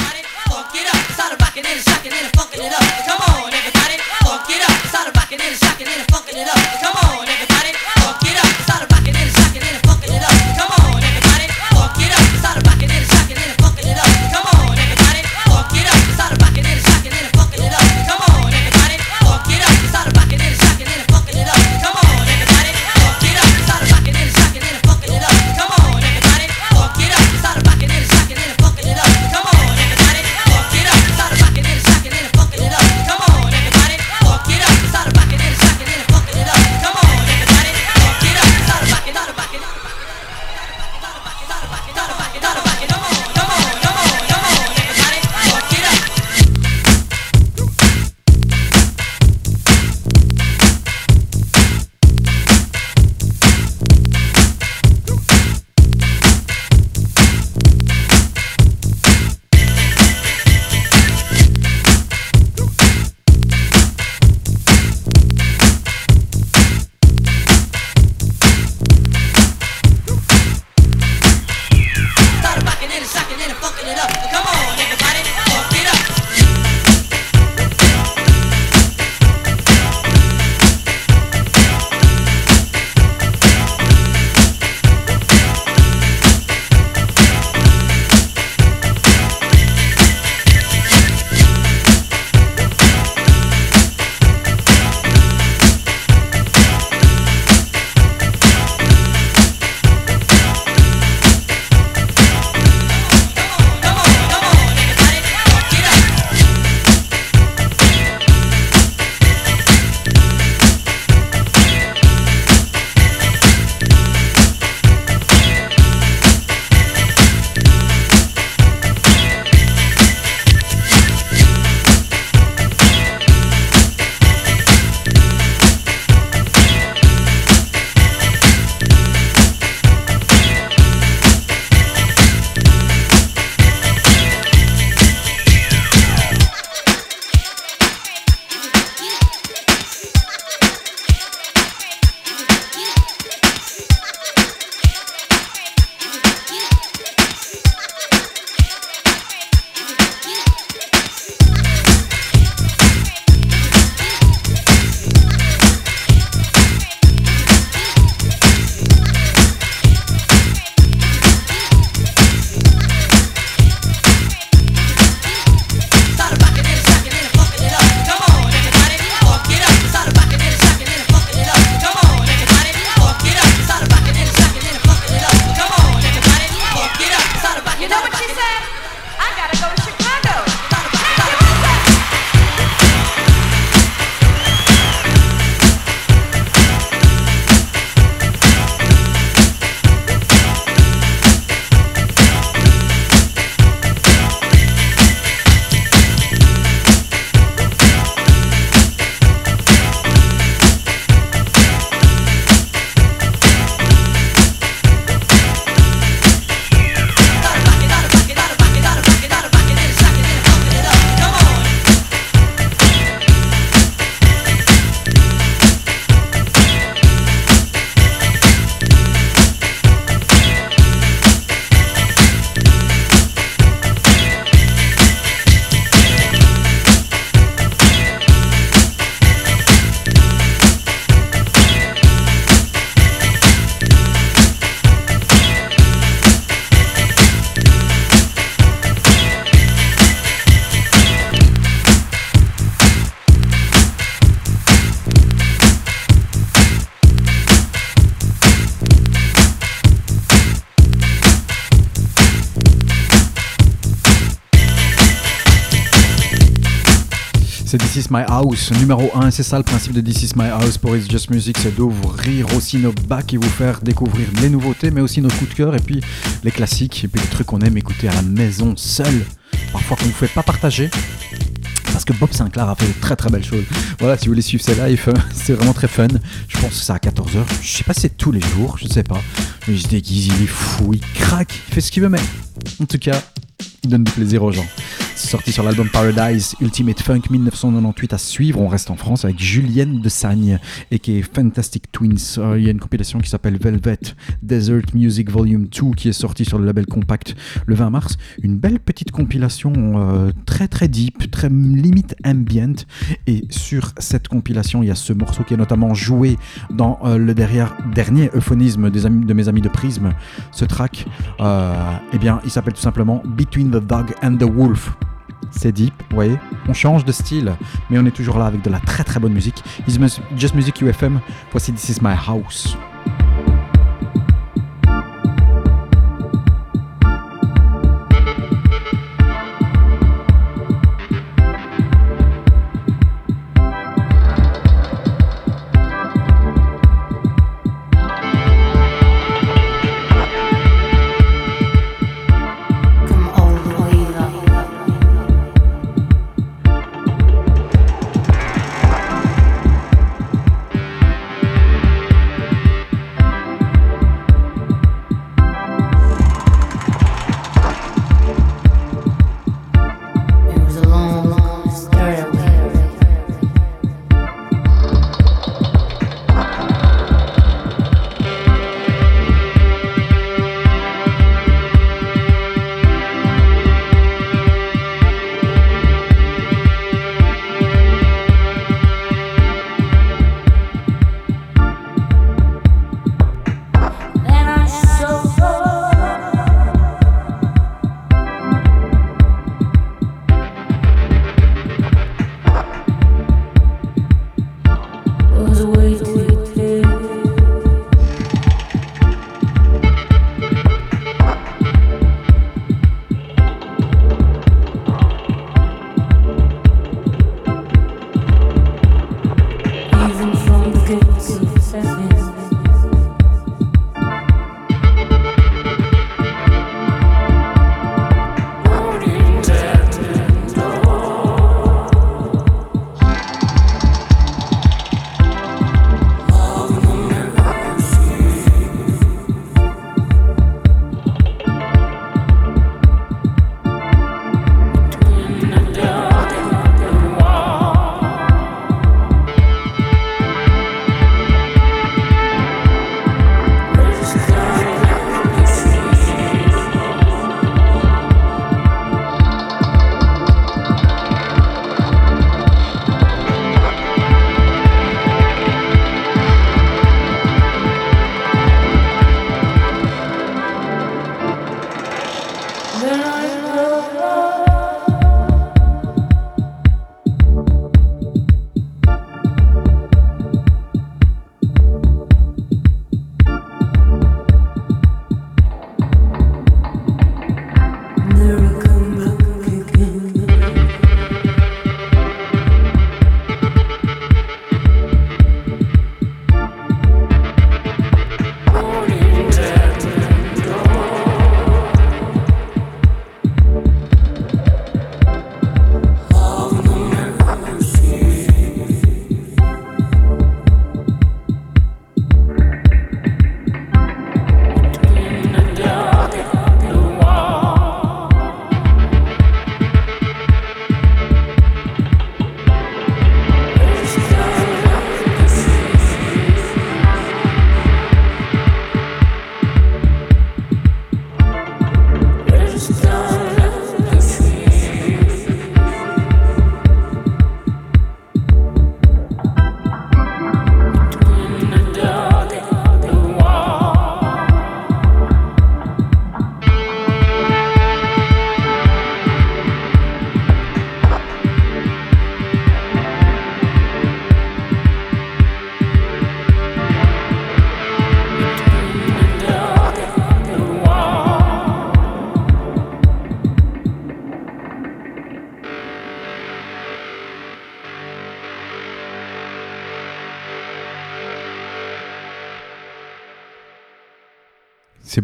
My House, numéro 1. C'est ça le principe de This Is My House pour It's Just Music, c'est d'ouvrir aussi nos bacs et vous faire découvrir les nouveautés, mais aussi nos coups de cœur et puis les classiques et puis les trucs qu'on aime écouter à la maison seul. Parfois qu'on ne vous fait pas partager. Parce que Bob Sinclair a fait de très très belles choses. Voilà, si vous voulez suivre ses lives, c'est vraiment très fun. Je pense que c'est à 14h. Je sais pas si c'est tous les jours, je sais pas. Mais il se déguise, il est fou, il craque, il fait ce qu'il veut, mais en tout cas, il donne du plaisir aux gens sorti sur l'album Paradise Ultimate Funk 1998 à suivre. On reste en France avec Julienne de Sagne et qui est Fantastic Twins. Euh, il y a une compilation qui s'appelle Velvet Desert Music Volume 2 qui est sortie sur le label Compact le 20 mars. Une belle petite compilation euh, très très deep, très limite ambient. Et sur cette compilation, il y a ce morceau qui est notamment joué dans euh, le derrière, dernier euphonisme des amis, de mes amis de Prism. Ce track, eh bien, il s'appelle tout simplement Between the Dog and the Wolf c'est deep, vous voyez. On change de style, mais on est toujours là avec de la très très bonne musique. Just Music UFM, voici This Is My House.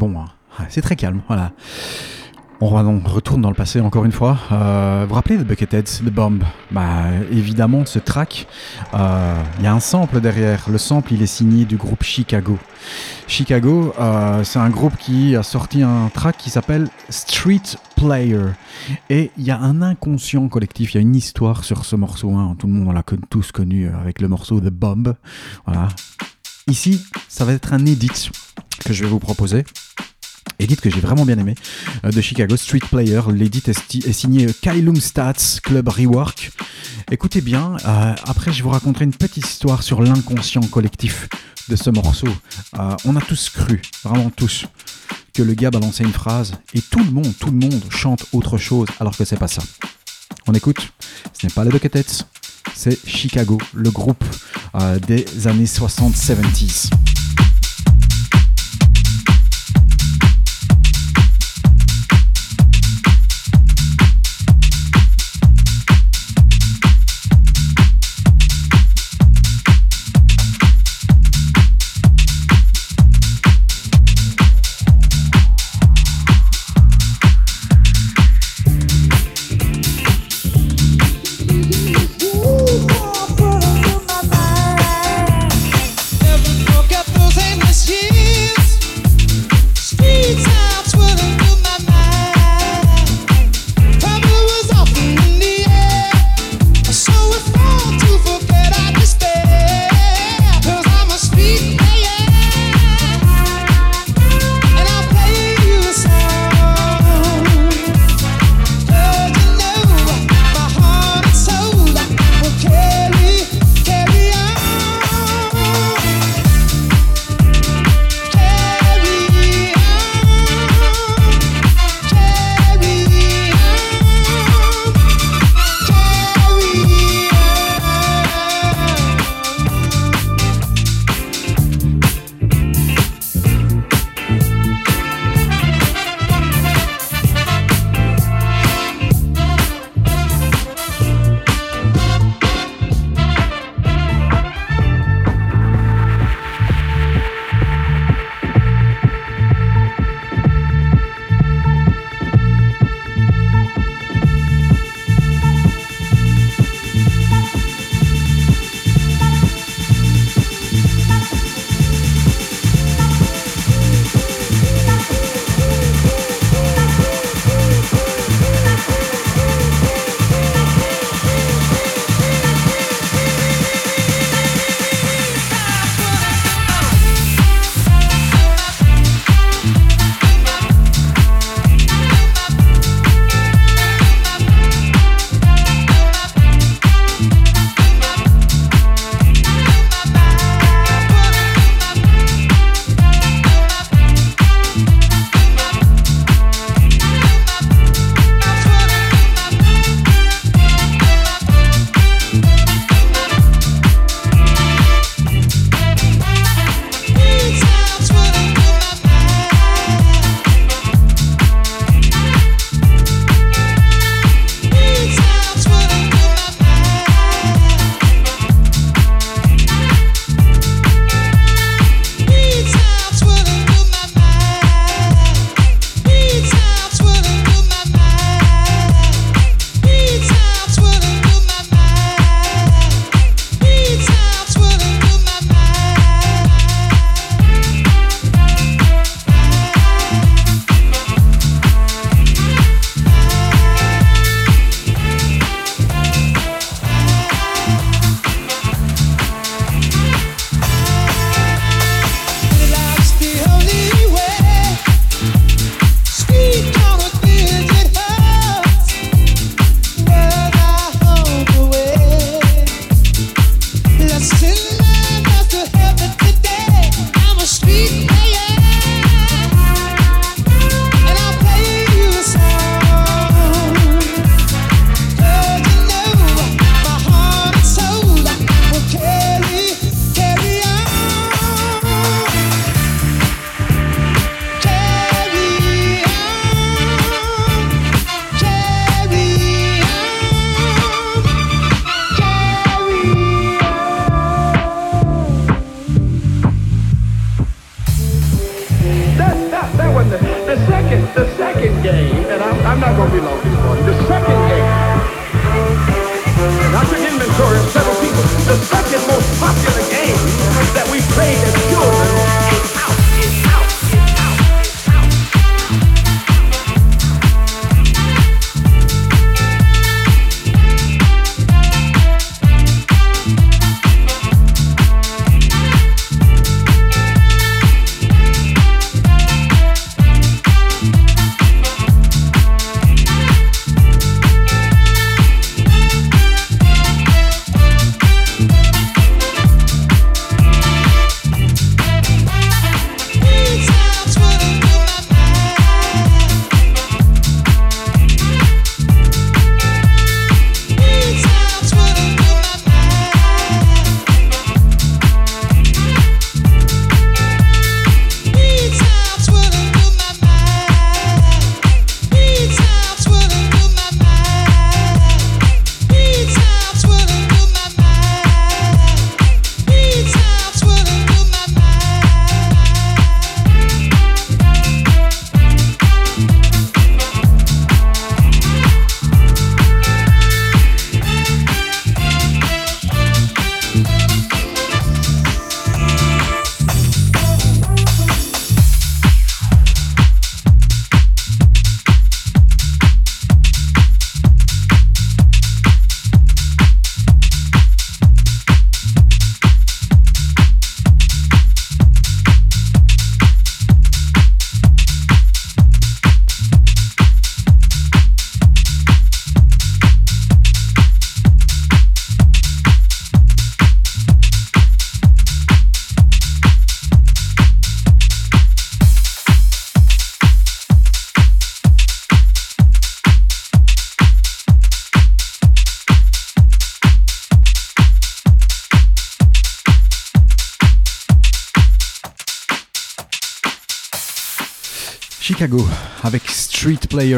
Bon, hein. c'est très calme, voilà. On retourne dans le passé encore une fois. Euh, vous vous rappelez de Bucketheads, The Bomb? Bah évidemment, ce track, il euh, y a un sample derrière. Le sample, il est signé du groupe Chicago. Chicago, euh, c'est un groupe qui a sorti un track qui s'appelle Street Player. Et il y a un inconscient collectif, il y a une histoire sur ce morceau. Hein. Tout le monde l'a tous connu avec le morceau The Bomb. Voilà. Ici, ça va être un edit que je vais vous proposer. Edit que j'ai vraiment bien aimé, euh, de Chicago Street Player. L'edit est, signé Kylum Stats Club Rework. Écoutez bien, euh, après je vous raconterai une petite histoire sur l'inconscient collectif de ce morceau. Euh, on a tous cru, vraiment tous, que le gars balançait une phrase et tout le monde, tout le monde chante autre chose alors que c'est pas ça. On écoute, ce n'est pas les Bucketheads, c'est Chicago, le groupe des années 60-70s.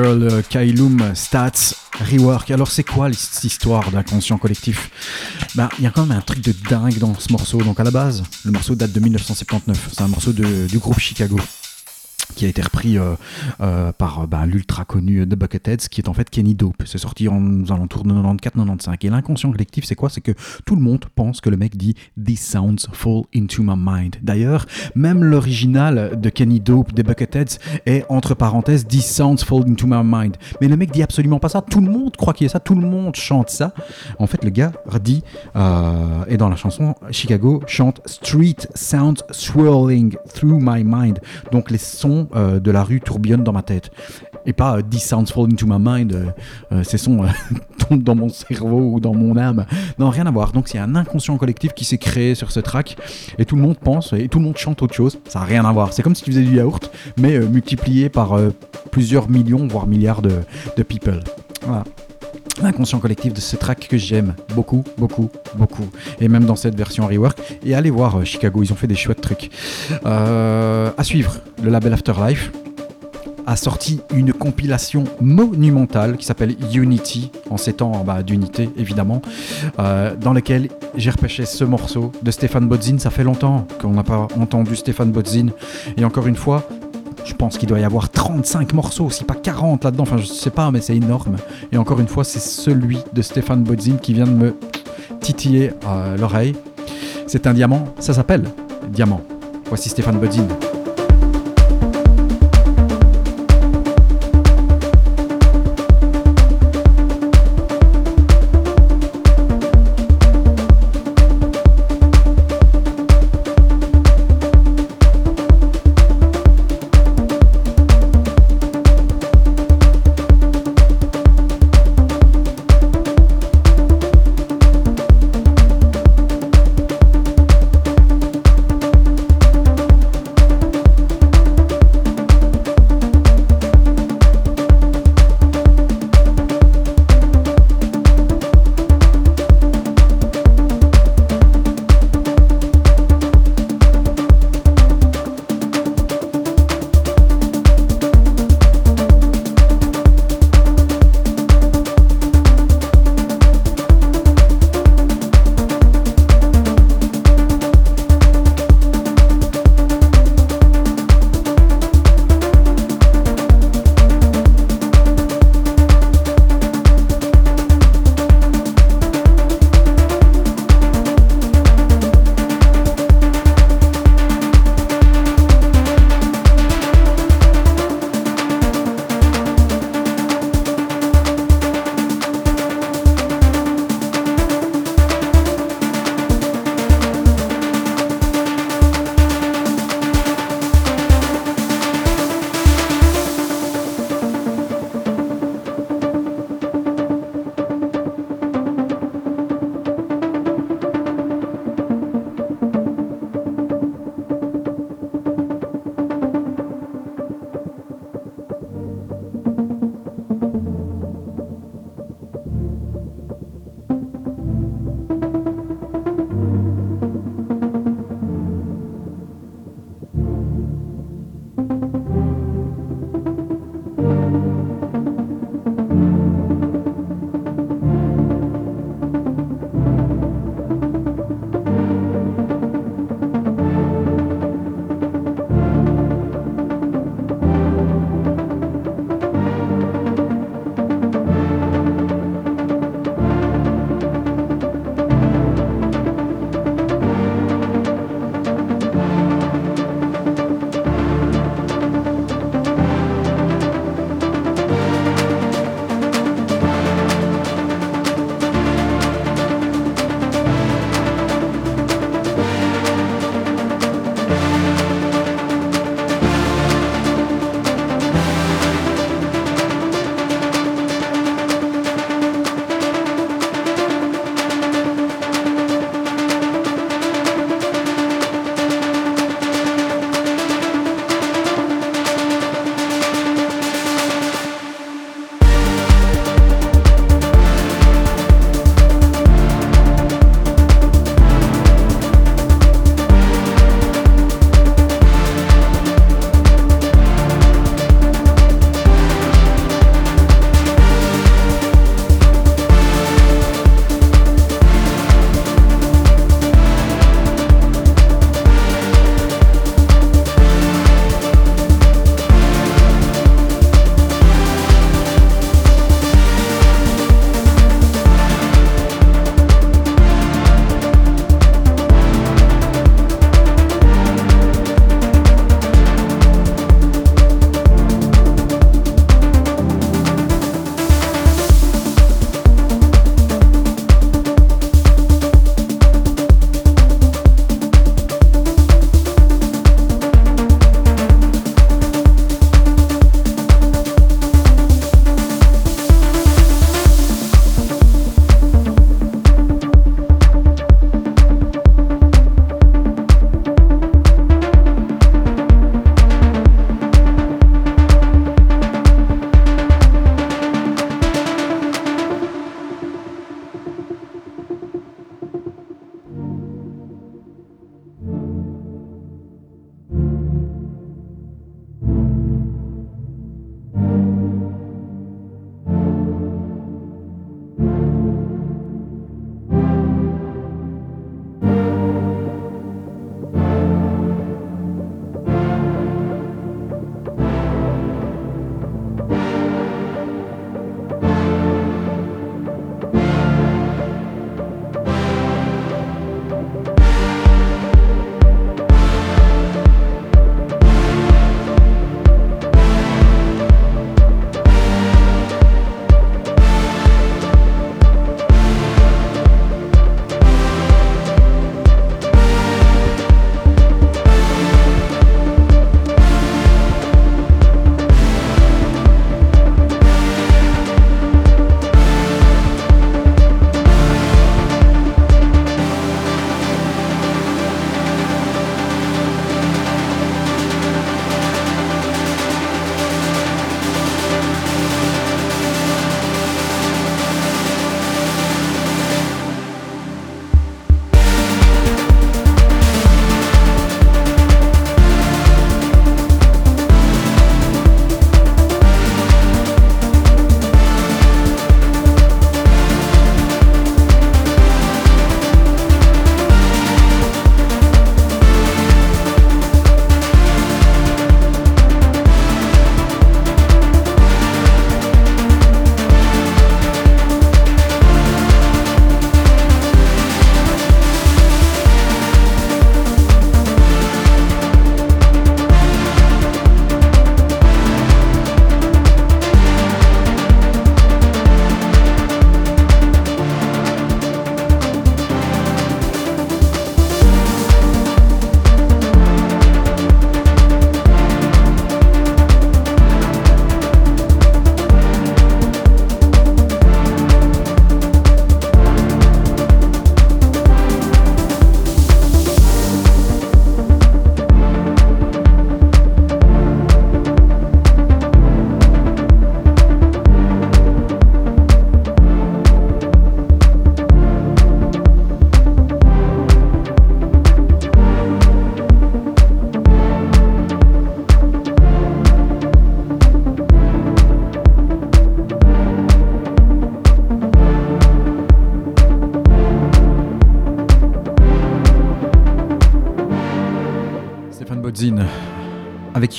Le Kailum Stats Rework. Alors c'est quoi cette histoire d'inconscient collectif? Ben il y a quand même un truc de dingue dans ce morceau. Donc à la base, le morceau date de 1979. C'est un morceau du groupe Chicago qui a été euh, euh, par bah, l'ultra connu The Bucketheads, qui est en fait Kenny Dope. C'est sorti en, aux alentours de 94-95. Et l'inconscient collectif, c'est quoi? C'est que tout le monde pense que le mec dit These sounds fall into my mind. D'ailleurs, même l'original de Kenny Dope des Bucketheads est entre parenthèses These sounds fall into my mind. Mais le mec dit absolument pas ça. Tout le monde croit qu'il est ça. Tout le monde chante ça. En fait, le gars dit, euh, et dans la chanson, Chicago chante Street sounds swirling through my mind. Donc les sons euh, de la rue tourbillonnent dans ma tête. Et pas euh, This sounds fall into my mind, euh, ces sons tombent dans mon cerveau ou dans mon âme. Non, rien à voir. Donc c'est un inconscient collectif qui s'est créé sur ce track et tout le monde pense et tout le monde chante autre chose. Ça n'a rien à voir. C'est comme si tu faisais du yaourt, mais multiplié par plusieurs millions, voire milliards de, people. Voilà l'inconscient collectif de ce track que j'aime beaucoup, beaucoup, beaucoup. Et même dans cette version rework. Et allez voir euh, Chicago, ils ont fait des chouettes trucs. Euh, à suivre, le label Afterlife a sorti une compilation monumentale qui s'appelle Unity, en ces temps bah, d'unité évidemment, euh, dans lequel j'ai repêché ce morceau de Stéphane Bodzin. Ça fait longtemps qu'on n'a pas entendu Stéphane Bodzin. Et encore une fois, je pense qu'il doit y avoir 35 morceaux, si pas 40 là-dedans. Enfin, je sais pas, mais c'est énorme. Et encore une fois, c'est celui de Stéphane Bodzin qui vient de me titiller euh, l'oreille. C'est un diamant, ça s'appelle Diamant. Voici Stéphane Bodzin.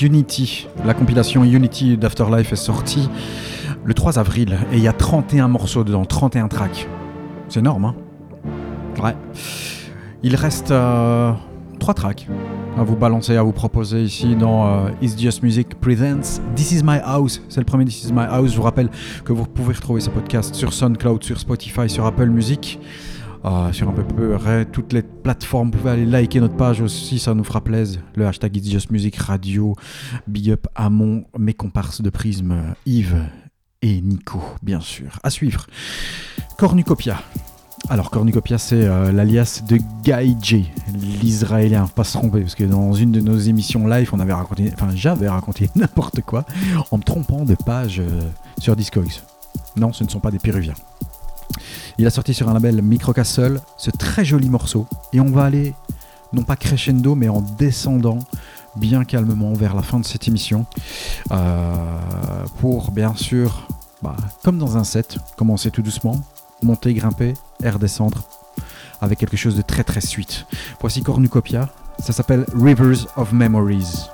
Unity. La compilation Unity d'Afterlife est sortie le 3 avril et il y a 31 morceaux dedans, 31 tracks. C'est énorme, hein Ouais. Il reste 3 euh, tracks à vous balancer, à vous proposer ici dans euh, Is Just Music Presents This Is My House. C'est le premier This Is My House. Je vous rappelle que vous pouvez retrouver ce podcast sur SoundCloud, sur Spotify, sur Apple Music. Euh, sur un peu près toutes les plateformes. Vous pouvez aller liker notre page aussi, ça nous fera plaisir. Le hashtag It's Just Music Radio. Big up à mon, mes comparses de prisme, Yves et Nico, bien sûr. À suivre. Cornucopia. Alors Cornucopia, c'est euh, l'alias de Guy J, l'Israélien. Pas se tromper, parce que dans une de nos émissions live, on avait raconté, enfin j'avais raconté n'importe quoi en me trompant de page euh, sur Discogs. Non, ce ne sont pas des Péruviens. Il a sorti sur un label Microcastle ce très joli morceau, et on va aller non pas crescendo, mais en descendant bien calmement vers la fin de cette émission, euh, pour bien sûr, bah, comme dans un set, commencer tout doucement, monter, grimper et redescendre avec quelque chose de très très sweet. Voici Cornucopia, ça s'appelle Rivers of Memories.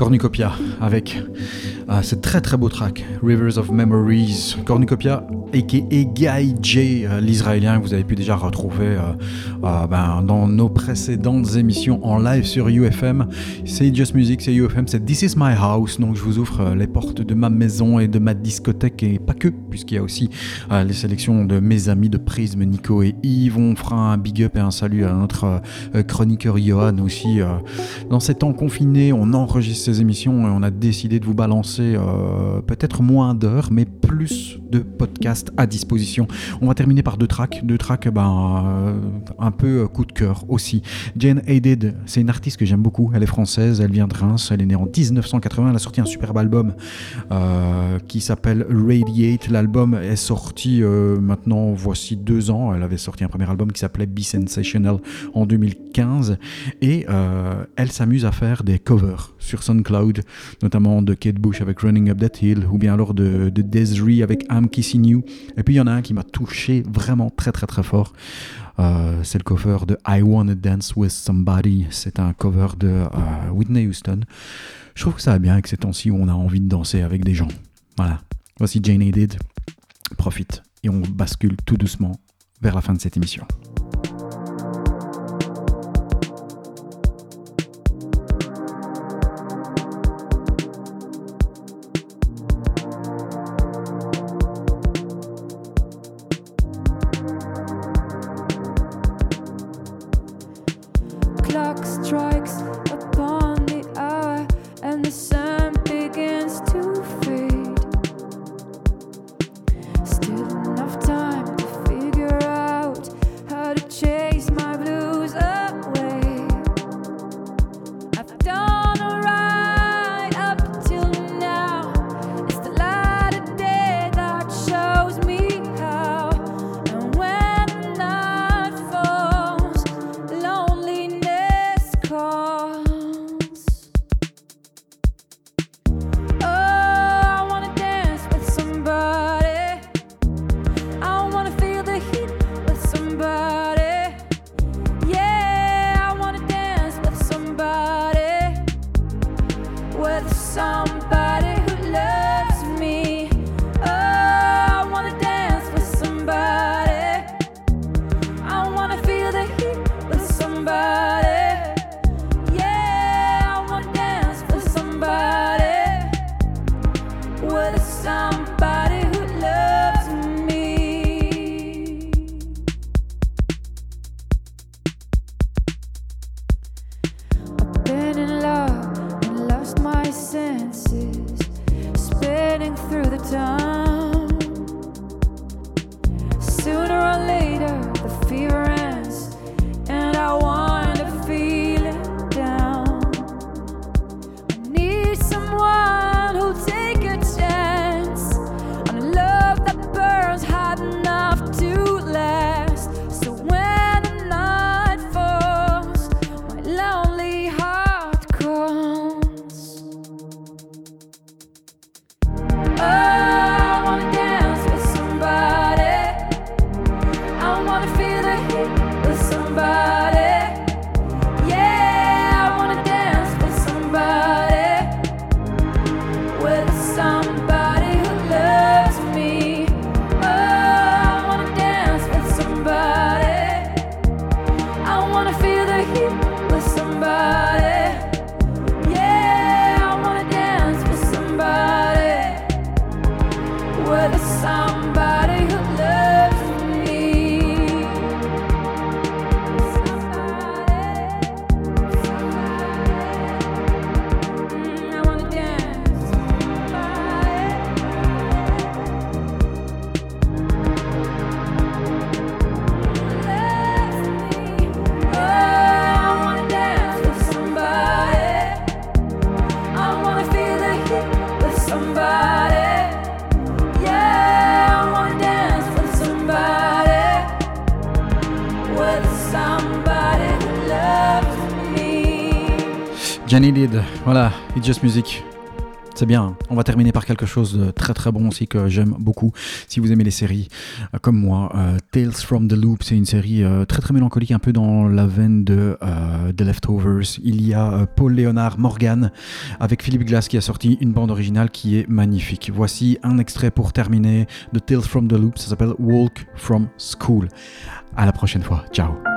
Cornucopia avec euh, ce très très beau track Rivers of Memories. Cornucopia a.k.a. Guy J, euh, l'Israélien que vous avez pu déjà retrouver euh, ben, dans nos précédentes émissions en live sur UFM. C'est Just Music, c'est UFM, c'est This Is My House. Donc je vous ouvre les portes de ma maison et de ma discothèque et pas que, puisqu'il y a aussi les sélections de mes amis de Prisme, Nico et Yves. On fera un big up et un salut à notre chroniqueur Johan aussi. dans ces temps confinés, on enregistre ces émissions et on a décidé de vous balancer euh, peut-être moins d'heures, mais plus de podcasts à disposition. On va terminer par deux tracks, deux tracks ben, euh, un peu coup de cœur aussi. Jane Hayded, c'est une artiste que j'aime beaucoup, elle est française, elle vient de Reims, elle est née en 1980, elle a sorti un superbe album euh, qui s'appelle Radiate. L'album est sorti maintenant, voici deux ans, elle avait sorti un premier album qui s'appelait Be Sensational en 2015 et elle s'amuse à faire des covers sur SoundCloud, notamment de Kate Bush avec Running Up That Hill, ou bien alors de, de Avec I'm Kissing You. Et puis il y en a un qui m'a touché vraiment très très très fort. Euh, c'est le cover de I Wanna Dance With Somebody. C'est un cover de euh, Whitney Houston. Je trouve que ça va bien avec ces temps-ci où on a envie de danser avec des gens. Voilà. Voici Jane Hayded. Profite. Et on bascule tout doucement vers la fin de cette émission. Just Music. C'est bien. On va terminer par quelque chose de très très bon aussi que j'aime beaucoup. Si vous aimez les séries euh, comme moi, euh, Tales from the Loop, c'est une série euh, très très mélancolique, un peu dans la veine de The Leftovers. Il y a Paul Leonard Morgan avec Philippe Glass qui a sorti une bande originale qui est magnifique. Voici un extrait pour terminer de Tales from the Loop. Ça s'appelle Walk from School. À la prochaine fois. Ciao.